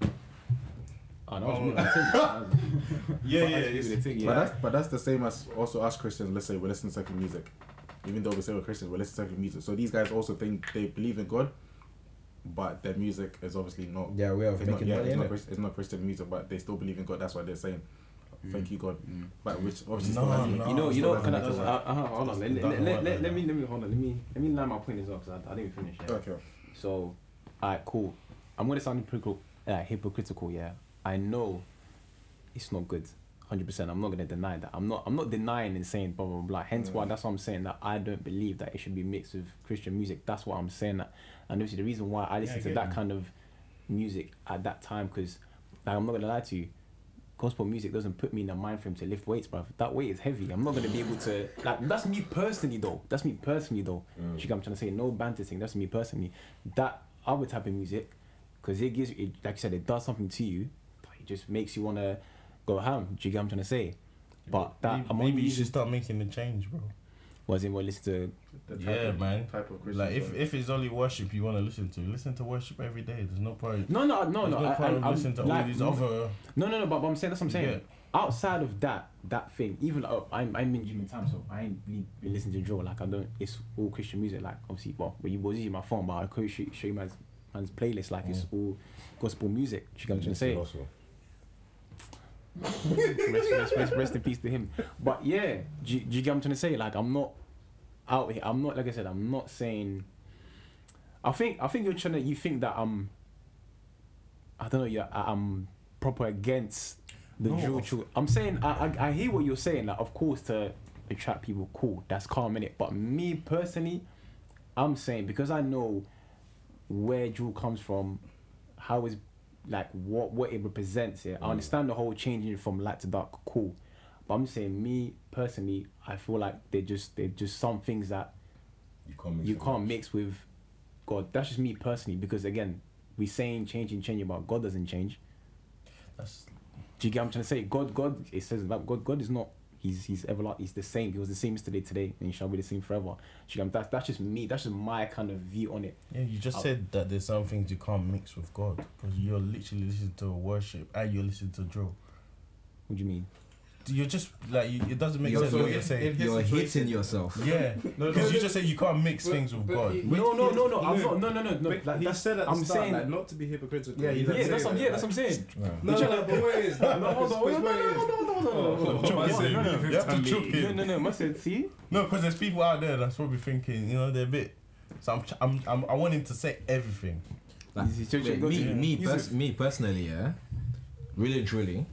Oh, that was Oh. me, I think. yeah But yeah I it's, think the But that's but that's the same as also us Christians. Let's say we're listening to secular music, even though we say we're Christians, we're listening to secular music. So these guys also think they believe in God, but their music is obviously not. Yeah, way of It's not, making yeah, money, it's, not innit? It's not Christian music, but they still believe in God. That's why they're saying, "Thank you, God." Mm. But which obviously No, still no. You know, you know. Can I, hasn't uh, made it uh, uh, hold on. Let, It let, let, let, let me let me hold on. Let me let me land my point as well because I, I didn't finish. Yeah. Okay. So, alright, cool. I'm gonna sound hypocritical, uh, hypocritical. Yeah, I know it's not good. Hundred percent. I'm not gonna deny that. I'm not. I'm not denying and saying blah blah blah. Hence why that's what I'm saying that I don't believe that it should be mixed with Christian music. That's what I'm saying. That, and obviously the reason why I listen I to that you. kind of music at that time because, like, I'm not gonna lie to you. Gospel music doesn't put me in the mind frame to lift weights, bruv. That weight is heavy. I'm not gonna be able to like. That's me personally, though. That's me personally, though. Mm. You I'm trying to say? No banter thing. That's me personally. That other type of music, because it gives, it, like you said, it does something to you. But it just makes you wanna go ham. Do you get what I'm trying to say? But that maybe, I'm maybe you should start making the change, bro. Was in what listen to. The type Yeah, of, man. Type of Christian Like if song. if it's only worship you want to listen to, listen to worship every day. There's no point. No, no, no, no. no I, point I, of I'm, listening to all like, these other. No, no, no. But, but I'm saying that's what I'm saying. Yeah. outside of that that thing, even like, oh, I'm I'm in gym in time, so I ain't really been listening to drill. Like I don't. It's all Christian music. Like obviously, well, when you was using my phone, but I could show, show you man's man's playlist. Like it's all gospel music. You get what I'm trying to say? Rest, rest, rest, rest in peace to him. But yeah, do, you- do you get what I'm trying to say? Like I'm not out here. I'm not like I said. I'm not saying. I think I think you're trying to. You think that I'm. I don't know. Yeah, I'm proper against the No, of- drill. I'm saying I, I I hear what you're saying. Like of course to attract people, cool. That's calm in it. But me personally, I'm saying because I know where drill comes from, how is like what what it represents here. I mm. understand the whole changing from light to dark, cool. But I'm saying me personally, I feel like they're just they're just some things that You can't mix you can't mix with God. That's just me personally because again, we saying changing, changing, but God doesn't change. That's Do you get what I'm trying to say? God, God, it says that God, God is not. He's he's ever like he's the same. He was the same yesterday, today, and he shall be the same forever. Do you get what I'm- that's that's just me. That's just my kind of view on it. yeah. You just I'll- said that there's some things you can't mix with God because you're literally listening to worship and you're listening to drill. What do you mean? You're just like you, it doesn't make You're- sense so what you're saying. You're hitting yourself. Yeah, because no, you just said you can't mix but- things with but God. he- No, no, no, no. I'm No. not. No, no, no, no. Like, he that's, said at the I'm start, saying. like, not to be hypocritical. Yeah, he He did did yeah, say that's what. that, Yeah, that's what I'm saying. No, no, no, but what it is? No, No, no, hold because on, what no, no, it is. no, no, no, no, no, no, no, no, no, no, you have to choke no, no, no. Must say, see. No, because there's people out there that's probably thinking, you know, they're a bit. So I'm, I'm, I'm I want him to say everything. Like, Easy, so you wait, me, to- me, Use pers- me personally, yeah, really and truly,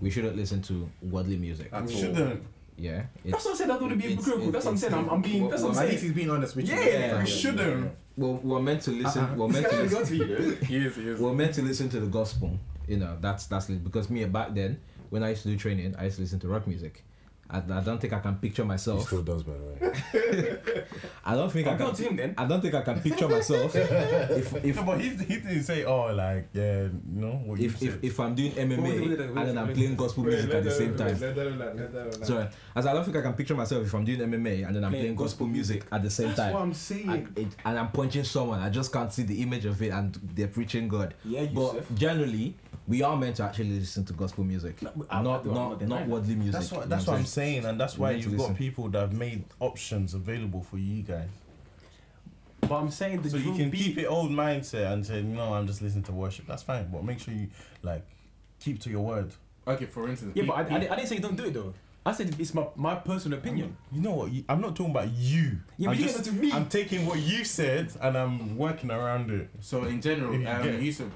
we shouldn't listen to worldly music. At. Shouldn't. Yeah, That's what I said. I don't want to be it's- hypocritical. That's what I'm saying. I'm, I'm being. That's what I'm At least he's being honest with you. Yeah, we shouldn't. Well, we're meant to listen. We're meant to listen. He is, he is. we're meant to listen to the gospel. You know, that's that's li- because me back then when I used to do training, I used to listen to rock music. I, I don't think I can picture He myself. still does, by the way. I don't think I I'll can. him then. I don't think I can picture myself if if No, but he, he didn't say, oh, like, yeah, you know, what if, said. if, if I'm doing Wait, wait, MMA wait, and then I'm playing gospel Wait, music at the same time. Let that relax, let that relax. Sorry, as I don't think I can picture myself if I'm doing MMA and then I'm Playing playing gospel gospel music at the same time. That's what. I'm saying. And, it, and I'm punching someone. I just can't see the image of it, and they're preaching God. Yeah, But Yusuf. generally, we are meant to actually listen to gospel music, No, I- I not not not not worldly music. that's what that's what I'm saying? saying, and that's why you've got listen. people that have made options available for you guys. But I'm saying the so you can beat. keep it old mindset and say, no, I'm just listening to worship. That's fine, but make sure you like keep to your word. Okay, for instance. Yeah, he- but I, I, didn't- I didn't say you don't do it though. I said it's my my personal opinion. You know what? You, I'm not talking about you. Yeah, I'm but you just, get to me. I'm taking what you said and I'm working around it. So in general, If you um, Yusuf,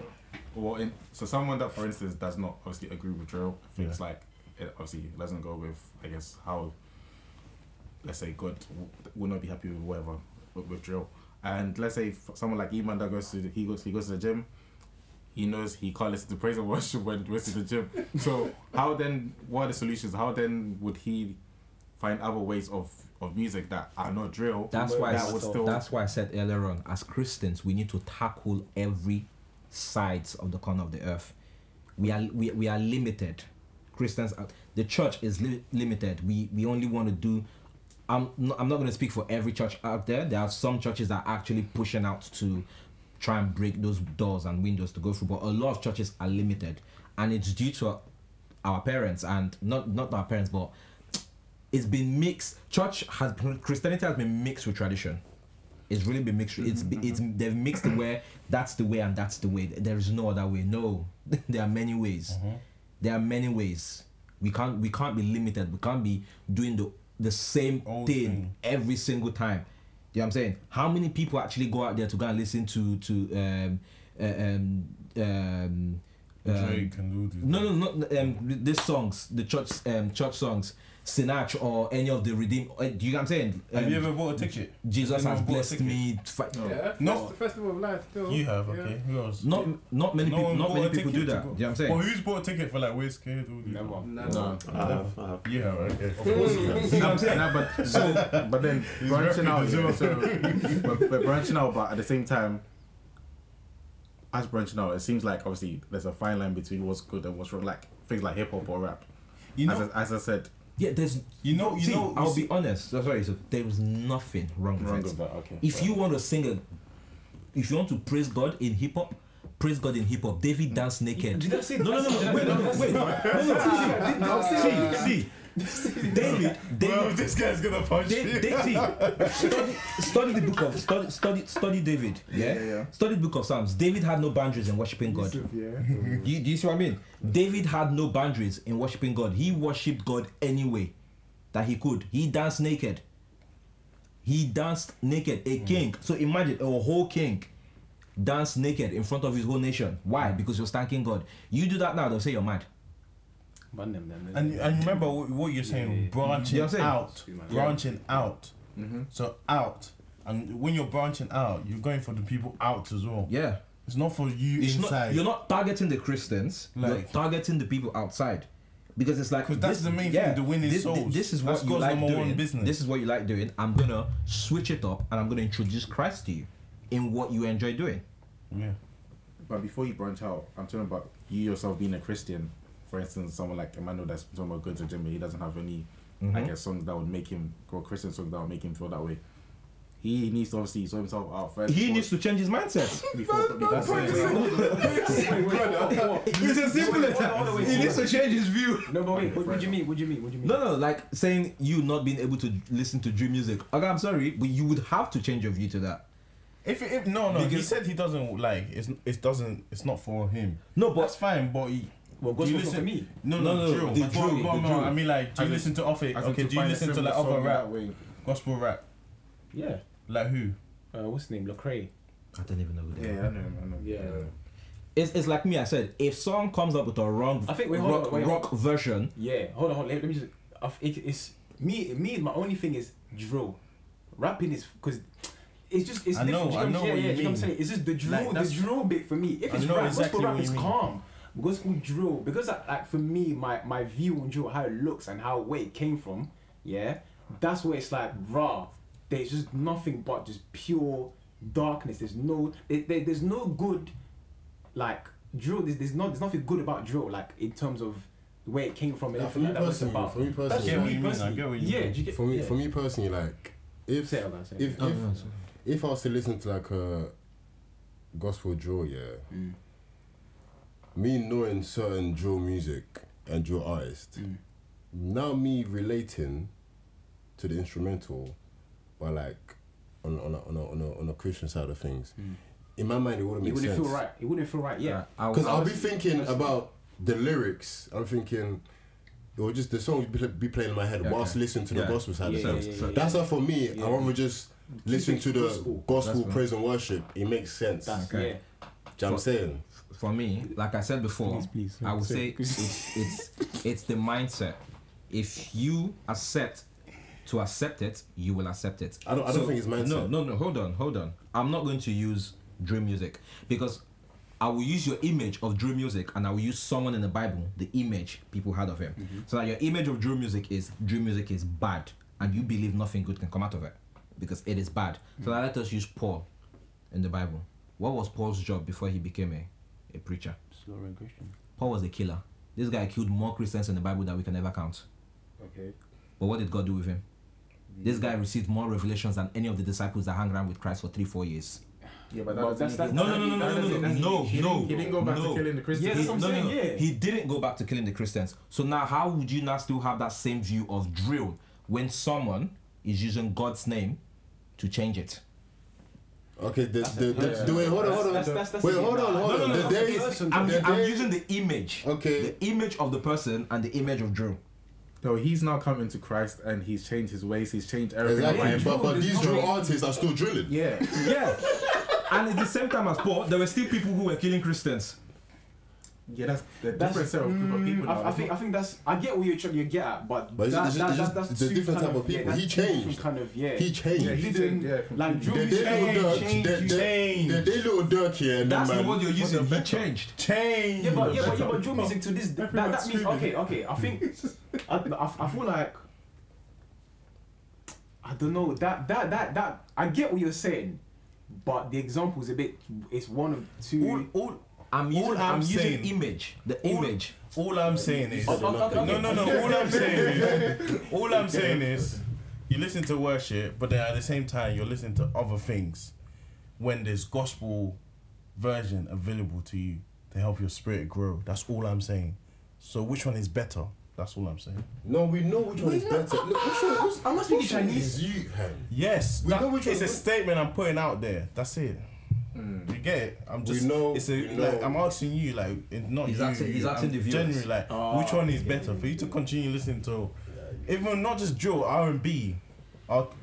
well, in, so someone that, for instance, does not obviously agree with drill, thinks Yeah. like it obviously doesn't go with, I guess, how, let's say, God will not be happy with whatever with, with drill. And let's say someone like Eman that goes to the, he goes he goes to the gym, he knows he can't listen to praise and worship when he goes to the gym. So how then? What are the solutions? How then would he find other ways of of music that are not drill? That's why. That would still. that's why I said earlier on. As Christians, we need to tackle every sides of the corner of the earth. We are we, we are limited. Christians, are, the church is li- limited. We we only want to do. I'm not, I'm not going to speak for every church out there. There are some churches that are actually pushing out to try and break those doors and windows to go through, but a lot of churches are limited, and it's due to our parents and not not our parents, but it's been mixed. Church has Christianity has been mixed with tradition. It's really been mixed. It's Mm-hmm, it's they've mixed it where that's the way and that's the way. There is no other way. No, there are many ways. Mm-hmm. There are many ways. We can't we can't be limited. We can't be doing the the same Old thing, thing. every single time. You know what I'm saying? How many people actually go out there to go and listen to to um um um, um Drake and all these. no, no, not um, these songs, the church, um, church songs, Sinach or any of the redeemed. Uh, do you know what I'm saying? Have Um, you ever bought a ticket? Jesus has blessed me. to fi- Yeah, No. fest- Festival of Life still. You have, Yeah. okay. Who else? Not not many No people. Not many people do that. Do you know what I'm saying? Well, who's bought a ticket for like Wizkid? All these? Never. No. No. I have, I have. You have, okay. Of course you does. know what I'm saying? Nah, but so, but then branching out, as yeah, well. so but, but branching out, but at the same time, as branching out, it seems like obviously there's a fine line between what's good and what's wrong, like things like hip hop or rap. You as, know, I, as I said, Yeah, there's. you know, you see, know. I'll you be honest. So sorry. So there is nothing wrong with wrong it. with that. Okay. If you want to sing a, if you want to praise God in hip hop, praise God in hip hop. David danced naked. Did I say No, no, no, no, wait, no, no, wait, no, no, see, see, see, David, Bro, David, this guy's gonna punch Da- you. Da- see, study, study the book of study, study, study David. Yeah? Yeah, yeah. Study the book of Psalms. David had no boundaries in worshiping God. Yeah. Do you, do you see what I mean? David had no boundaries in worshiping God. He worshipped God anyway that he could. He danced naked. He danced naked. A mm. king. So imagine a whole king danced naked in front of his whole nation. Why? Because you're thanking God. You do that now, they'll say you're mad. Ban them, them. And and remember what, what you're saying, Yeah, yeah. branching You know saying? out, Yeah. branching out. Mhm. So out, and when you're branching out, you're going for the people out as well. Yeah. It's not for you It's not, inside. you're not targeting the Christians. you're Like- targeting the people outside. Because it's like 'Cause that's this- the main thing, the winning this, souls. This is That's what you like doing. one business. This is what you like doing. I'm gonna switch it up and I'm gonna introduce Christ to you in what you enjoy doing. yeah. But before you branch out, I'm talking about you yourself being a Christian. For instance, someone like Emmanuel that's talking about going to gym, but he doesn't have any, I Mhm. guess, songs that would make him, or Christian songs that would make him feel that way. He needs to obviously sort himself out first. He needs to change his mindset. Before, before, That's it. It's as simple as that. He needs to change his view. No, but wait. What, what do you mean? What do you mean? What do you mean? No, no, like saying you not being able to listen to dream music. Okay, I'm sorry, but you would have to change your view to that. If if no no, he said he doesn't like it's it doesn't it's not for him. No, but That's fine, but he, Well, do you listen to me. No, No, no, no, drill. the drill, but- the drill. I mean, like, do you As listen to off it? Okay, do you listen to similar like other rap, gospel rap? Yeah. Like who? Uh, what's his name? Lecrae. I don't even know who they Yeah, are. I know, I know. Yeah. It's, it's like me. I said, if someone comes up with a wrong I think- wait, hold on, rock, wait, hold rock version, Yeah. Hold on. Hold on. Let, let me just. I f- It, it's me. Me. My only thing is drill. Rapping is because. It's just it's I know, different. I you know yeah, what yeah, you you know what I'm mean. saying? It's just the drill, Like, the drill bit for me. If it's rap, exactly gospel rap what is you mean. calm. Gospel drill because like, like for me, my my view on drill, how it looks and how where it came from, yeah, that's where it's like raw. There's just nothing but just pure darkness. There's no there, there- there's no good like drill. There's, there's not there's nothing good about drill like in terms of where it came from and Nah, for everything me like that. What's personally, about. for me personally, get just what me you mean, I personally. get what you yeah, mean. do you get, for me, yeah. for me personally, like if Say it, man, say it. if Oh, if, no, if I was to listen to like a gospel drill, yeah, Mm. Me knowing certain drill music and drill artists, Mm. now me relating to the instrumental, but like on on a, on a, on a, on a Christian side of things, Mm. in my mind it wouldn't It wouldn't sense. feel right. It wouldn't feel right. Yeah. Because I'll be thinking was- about the lyrics. I'm thinking. It will just the songs be, be playing in my head Yeah, whilst listening to the gospel side Yeah, of things. yeah, yeah, That's yeah. why for me, Yeah. I rather just listen to the gospel. gospel, praise and worship. It makes sense. That's Okay. yeah. Do you know what I'm saying? For me, like I said before, Please, please, I would say say it's it's it's the mindset. If you accept to accept it, you will accept it. I don't- I don't think it's mindset. No, no, no. Hold on, hold on. I'm not going to use dream music because I will use your image of dream music and I will use someone in the Bible, the image people had of him. Mm-hmm. So that your image of dream music is dream music is bad and you believe nothing good can come out of it because it is bad. So Mm. now let us use Paul in the Bible. What was Paul's job before he became a, a preacher? Paul was a killer. This guy killed more Christians in the Bible than we can ever count. Okay. But what did God do with him? Mm-hmm. This guy received more revelations than any of the disciples that hung around with Christ for three, four years. Yeah, but Well, that that's- doesn't that's- No, no, no, no, no, no, no, that's- no, he no, didn't- He didn't go back no. to killing the Christians. Yeah, that's what I'm no, no, saying, no. yeah. He didn't go back to killing the Christians. So now, how would you not still have that same view of drill when someone is using God's name to change it? Okay, the, the, the, person. the, wait, hold on, That's- hold on. that's- that's- that's wait, the- hold on, no, hold no, on. no, the no, day, person. I'm, the I'm using the image. Okay. The image of the person and the image of drill. No, he's now coming to Christ and he's changed his ways. He's changed everything Exactly, about him. but, but these no- drill artists are still drilling. Yeah. Yeah. and at the same time as Paul, there were still people who were killing Christians. Yeah, that's the That's, different set of group of people. mm, now. I, I think I think that's I get what you're trying you get at, but, But it's- that, it's that, just- that, it's that's just- it's a different type of people. that's He changed. Kind of yeah. He changed. Yeah, he he didn't changed, yeah, like completely. drill They did little music- dirt. change, They you they- change. little dirt here. and That's then the word you're using. He better. changed. Change. Yeah, but yeah, but, yeah, Better. but drill music to this that, that means okay, okay. I think I, I, I feel like I don't know that that that that I get what you're saying, but the example's a bit. It's one of two. all, all, I'm using, All I'm, I'm using saying- image. The all- image. all I'm saying is. Oh, oh, okay, No, no, no. All I'm saying is, all I'm saying is, you listen to worship, but then at the same time, you're listening to other things. When there's gospel version available to you to help your spirit grow. That's all I'm saying. So which one is better? That's all I'm saying. No, we know which one is better. Look, which one, which, I'm not speaking Chinese. is you, Yes, We that- know which it's one- a statement I'm putting out there. That's it. Mm. You get it? I'm We just. know- It's a we like know. I'm asking you like it- not He's you. asking- he's asking I'm the viewers. Generally, like Oh, which one is better for you to continue listening to? Even not just drill, R and B,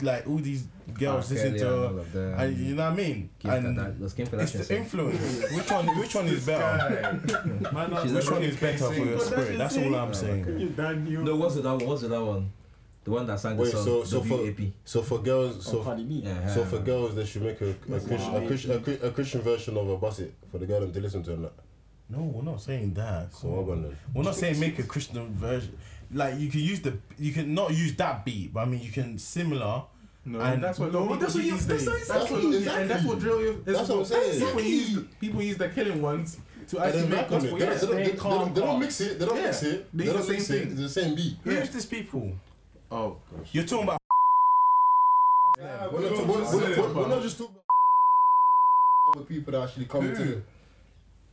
like all these girls R. listen Kelly to. and all of them. and you know what I mean? Kim and Kardashian- does Kim it's the sing? influence. which one? Which one is better? She's Which one is better for your spirit? That's all I'm saying. No, what's the that one? What's the that one? The one that sang the Wait, song so so for so for girls, So so Cardi B. Yeah, so for girls, they should make a, a, Christian, why a, I- Christian, a, Chri- a Christian version of a bus it for the girl them to listen to and that. No, we're not saying that. So what about them? We're not saying make a Christian version. Like you can use the you can not use that beat, but I mean you can similar. No, And- and that's what No, people that's what you- that's what- That's what, exactly. and that's what drill is. That's what I'm saying. People Exactly. use the, people use the killing ones to actually make on it. gospel. They Yeah, don't- they don't- they. They don't mix it. They don't Yeah. mix it. They They don't the mix same it. It's the same beat. Who's these people? Oh gosh. You're talking about. We're not, we're, we're, we're, we're not just talking about other people that actually come to it.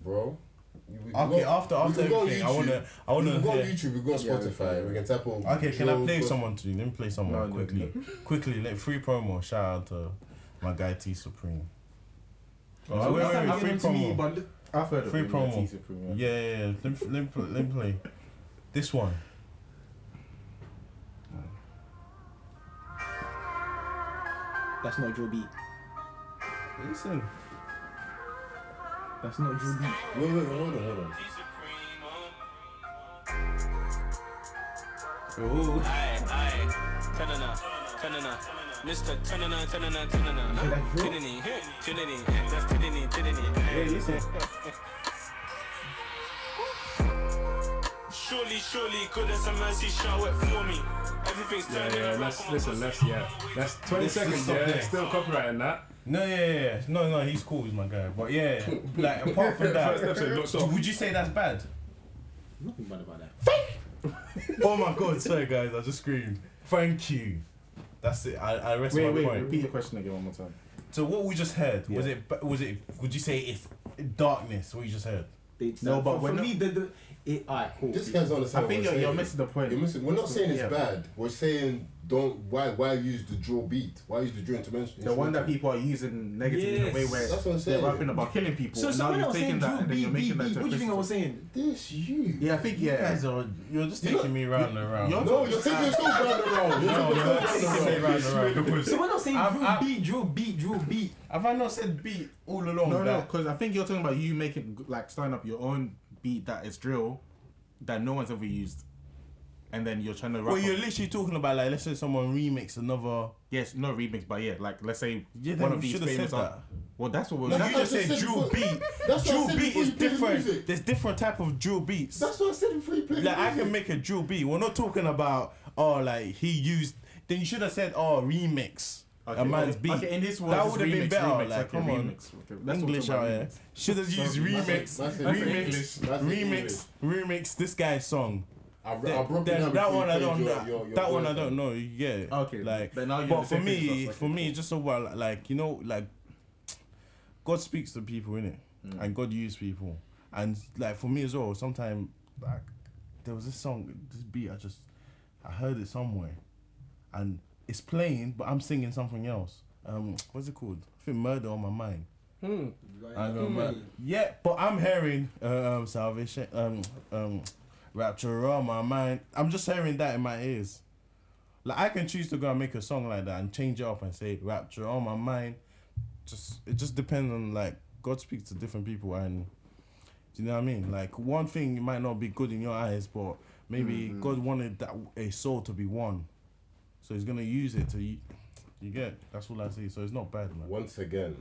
Bro. We- we Okay, go- after after everything, I wanna I wanna can go on hear. YouTube, we go on Yeah, we Spotify, can. we can tap on. Okay, can I play Costa. someone to you? Let me play someone No, no, quickly. Quickly, let free promo. Shout out to my guy T Supreme. Oh, So wait, wait, wait, free gave them to me, promo. but I've heard Free him, promo. yeah, T Supreme, Yeah, yeah, yeah. Let me, let me, let me play this one. That's not Joe Beat. Listen. That's not Joe Beat. Wait, wait, wait, hold on, hold on. Oh, Aye, aye. Mr. That's hey, listen. Surely, surely, goodness and mercy shower for me. Everything's Yeah, turning yeah, around let's for my listen, let's yeah. That's 20 Let's- let's seconds, stop yeah. there. Still copyrighting that. No, yeah, yeah, yeah. No, no, he's cool. He's my guy. But yeah, like apart from First that, episode looks off. would you say that's bad? Nothing bad about that. Oh my god, sorry guys, I just screamed. Thank you. That's it. I, I rest Wait, my wait, point. repeat your question again one more time. So what we just heard was it? Was it? Would you say it's darkness? What you just heard? They, No, but for, we're for me, the, the it, alright, cool. This guy's on the I think you're, you're missing the point. You're missing. We're not saying it's Yeah. bad. We're saying don't. Why? Why use the drill beat? Why use the drill intervention? The one that people are using negatively in a way where That's what I'm they're rapping about killing people. so, and so now you're saying taking that and then Beat, you're making beat, that beat, what do you think I was saying? This you. Yeah, I think You yeah. guys are. You're just taking me round and round. No, you're taking yourself round and round. No, you're taking me round and round. round and round because So when I was saying I've- Drew I've- beat, Drew beat, Drew beat. have I not said beat all along? No, no, because I think you're talking about you making like starting up your own beat that is drill that no one's ever used, and then you're trying to rap. Well, you're literally talking about like let's say someone remix another. yes, no remix, but yeah, like let's say Yeah, then one you of these should have said famous. that. art- Well, that's what we're. No, You That's just I said said drill before. beat. That's what I Drill said beat before is you play the different. music. There's different type of drill beats. That's what I said before you played Like the I can make a drill beat. We're not talking about oh like he used. Then you should have said oh remix Okay, a man's okay, beat. Okay, in this that world, would have been remix, better. Remix, like okay, come on, remix. Okay, that's what English we're out here. Should have used remix, that's- that's remix, remix, remix. This guy's song. I, I That, broke it that, that one I don't. your- that your- your that one I don't man. know. Yeah. Okay, Like, but now but for same page as me, for me, just so well, like you know, like God speaks to people in it, mm. and God uses people, and like for me as well. Sometimes like there was this song, this beat, I just I heard it somewhere, and it's playing, but I'm singing something else. Um, what's it called? I think Murder on My Mind. I know, man. Yeah, but I'm hearing uh, um, salvation, um, um, rapture on my mind. I'm just hearing that in my ears. Like I can choose to go and make a song like that and change it up and say rapture on my mind. Just it just depends on like God speaks to different people and do you know what I mean? Like one thing might not be good in your eyes, but maybe God wanted that a soul to be one, so He's gonna use it to. You, you get that's all I see. So it's not bad, man. Once again,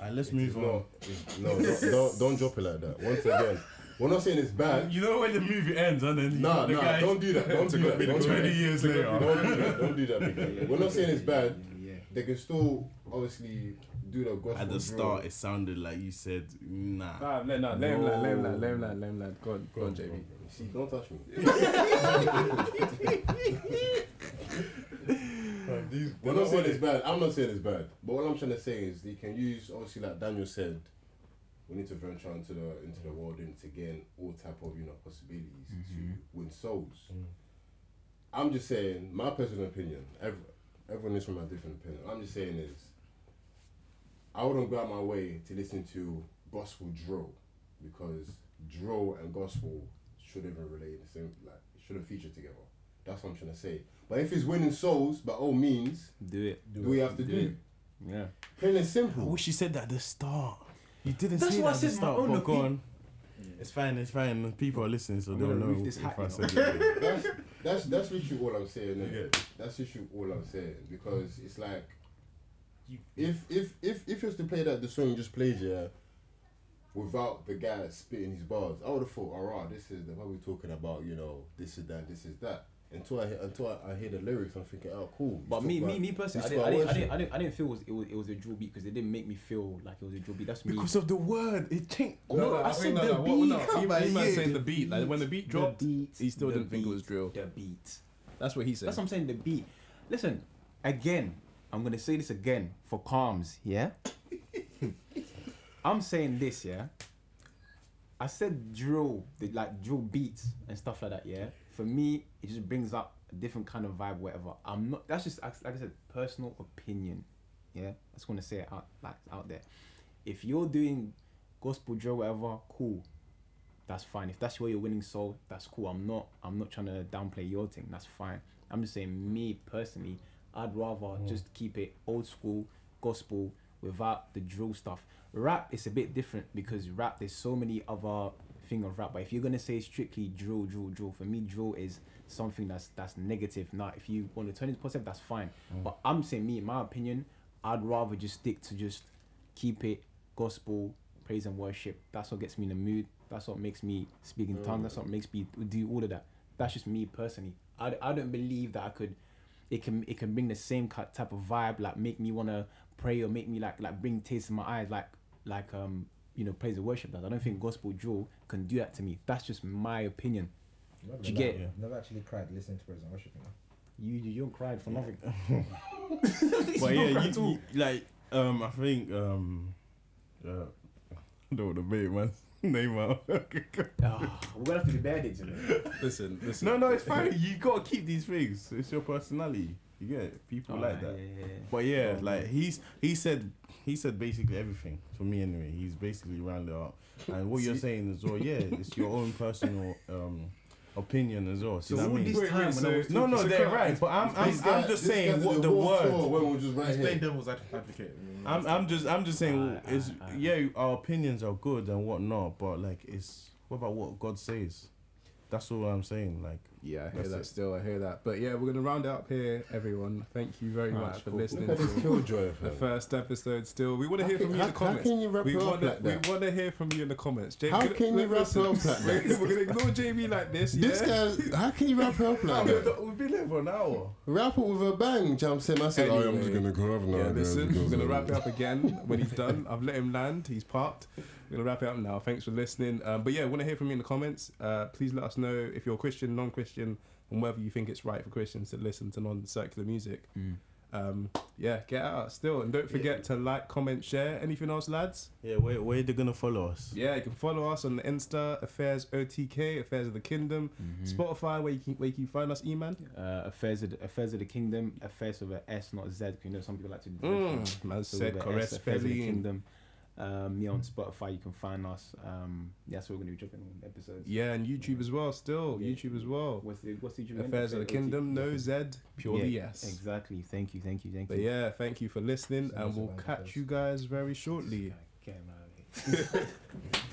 Alright, let's move on. not. it's- No, don't, don't don't drop it like that. Once again, we're not saying it's bad. You know when the movie ends and then Nah, the nah, guy don't do that. Don't do that. Don't do 20 that. years later. Don't do that. Don't do that. big guy. We're not saying it's bad. Yeah. They can still obviously do the gospel. At the drill. start, it sounded like you said, nah. Nah, let, nah, let him land, let him land, let him land, let him land. Go on, go on, JB. See, don't touch me. We're not saying it's bad. I'm not saying it's bad. But what I'm trying to say is they can use, obviously, like Daniel said, we need to venture into the into the world and to gain all type of you know possibilities Mm-hmm. to win souls. I'm just saying, my personal opinion. Every, everyone is from a different opinion. I'm just saying is, I wouldn't go out my way to listen to gospel drill because drill and gospel shouldn't even relate in the same like shouldn't feature together. That's what I'm trying to say. But if it's winning souls, by all means, Do it. do we have to do? it. Yeah. Plain and I simple. wish you said that at the start. You didn't That's say what I that at the said, my start. own But go on. It's fine. It's fine. People are listening, so I'm they'll gonna know remove this if hat, I said it. that's that's that's literally all I'm saying. Yeah. That's literally all I'm saying because it's like if if if if you was to play that the song you just played yeah without the guy spitting his bars, I would have thought, alright, this is the what we're talking about. You know, this is that, this is that. Until I hear, until I, I hear the lyrics, I'm thinking, oh, cool. He's But me, talking me, me personally, I didn't, I didn't, I didn't, I didn't, I didn't feel it was, it was, it was a drill beat because it didn't make me feel like it was a drill beat. That's me. Because of the word, it changed. No, no, I, I said no, the no, what, no, beat. he, he man saying the the beat. Like when the beat dropped, beat, he still didn't think it was drill. The beat. That's what he said. That's what I'm saying. The beat. Listen, again, I'm gonna say this again for Calmz. Yeah. I'm saying this. Yeah. I said drill, the, like drill beats and stuff like that. Yeah. For me, it just brings up a different kind of vibe. Whatever. I'm not. That's just like I said, personal opinion. Yeah. I just want to say it out like out there. If you're doing gospel drill, whatever, cool. That's fine. If that's where you're winning soul, that's cool. I'm not. I'm not trying to downplay your thing. That's fine. I'm just saying, me personally, I'd rather mm. just keep it old school gospel without the drill stuff. Rap is a bit different because rap there's so many other thing of rap. But if you're gonna say strictly drill, drill, drill, for me, drill is something that's that's negative. Now, if you want to turn it positive, that's fine. Mm. But I'm saying, me, in my opinion, I'd rather just stick to just keep it gospel, praise and worship. That's what gets me in the mood. That's what makes me speak in tongues. That's what makes me do all of that. That's just me personally. I, I don't believe that I could. It can it can bring the same type of vibe, like make me wanna pray or make me like like bring tears to my eyes, like like um you know praise and worship does. I don't think gospel drill can do that to me. That's just my opinion. Never, Do you get- Yeah. never actually cried listening to praise and worship. You know? You you, you cried for nothing. But yeah, you, you like um I think um uh, I don't want to make my name out. Ah, we're gonna have to be bad in it. Listen, listen. no, no, it's fine. You gotta keep these things. It's your personality. You get it? people oh, like that. Yeah, yeah, yeah. But yeah, oh, like he's he said he said basically everything for me anyway. He's basically rounded up. And what you're saying as well, yeah, it's your own personal um opinion as well. See So what I all mean? this time when I was no, no, they're come- right. But I'm I'm, This guy- I'm just saying what the whole word. tour we were just right He's playing here. devil's advocate. I'm I'm just I'm just saying Alright, is alright, alright. yeah our opinions are good and whatnot, but like it's what about what God says? That's all I'm saying. Like Yeah, I hear that it. still. I hear that. But yeah, we're gonna round it up here, everyone. Thank you very Alright, much for listening Look at this to killjoy, the first episode. Still, we want to hear can- from you in how- the how comments. can you wrap we up wanna, like that? We want to hear from you in the comments. JB, How can you wrap it up like that? We're, we're gonna ignore JB like this. This yeah? guy, how can you wrap it up like that? we've been here for an hour. Wrap it with a bang. Do you I'm saying? I said, oh, I'm just gonna go off now. Yeah, guys, listen, we're gonna wrap it up again when he's done. I've let him land. He's parked. We're gonna wrap it up now. Thanks for listening. Um, but yeah, want to hear from you in the comments. Uh, please let us know if you're Christian, non-Christian, and whether you think it's right for Christians to listen to non-secular music. Mm. Um, yeah, get out still, and don't forget to like, comment, share. Anything else, lads? Yeah, where where they gonna follow us? Yeah, you can follow us on the Insta, Affairs OTK, Affairs of the Kingdom, Spotify, where you can where you can find us, Eman. Uh, affairs of the, affairs of the kingdom. Affairs with a S, not Z. You know some people like to. do Mm, man So said with a S, caress affairs of the kingdom. Um, yeah, on Spotify you can find us. Um, yeah, that's what we're gonna be dropping episodes. Yeah, and YouTube as well. Still, Yeah. YouTube as well. What's the what's the again? Affairs of the Kingdom, no Z, purely Yeah, yes. Exactly. Thank you. Thank you. Thank But you. yeah, thank you for listening, Send and we'll catch you guys very shortly.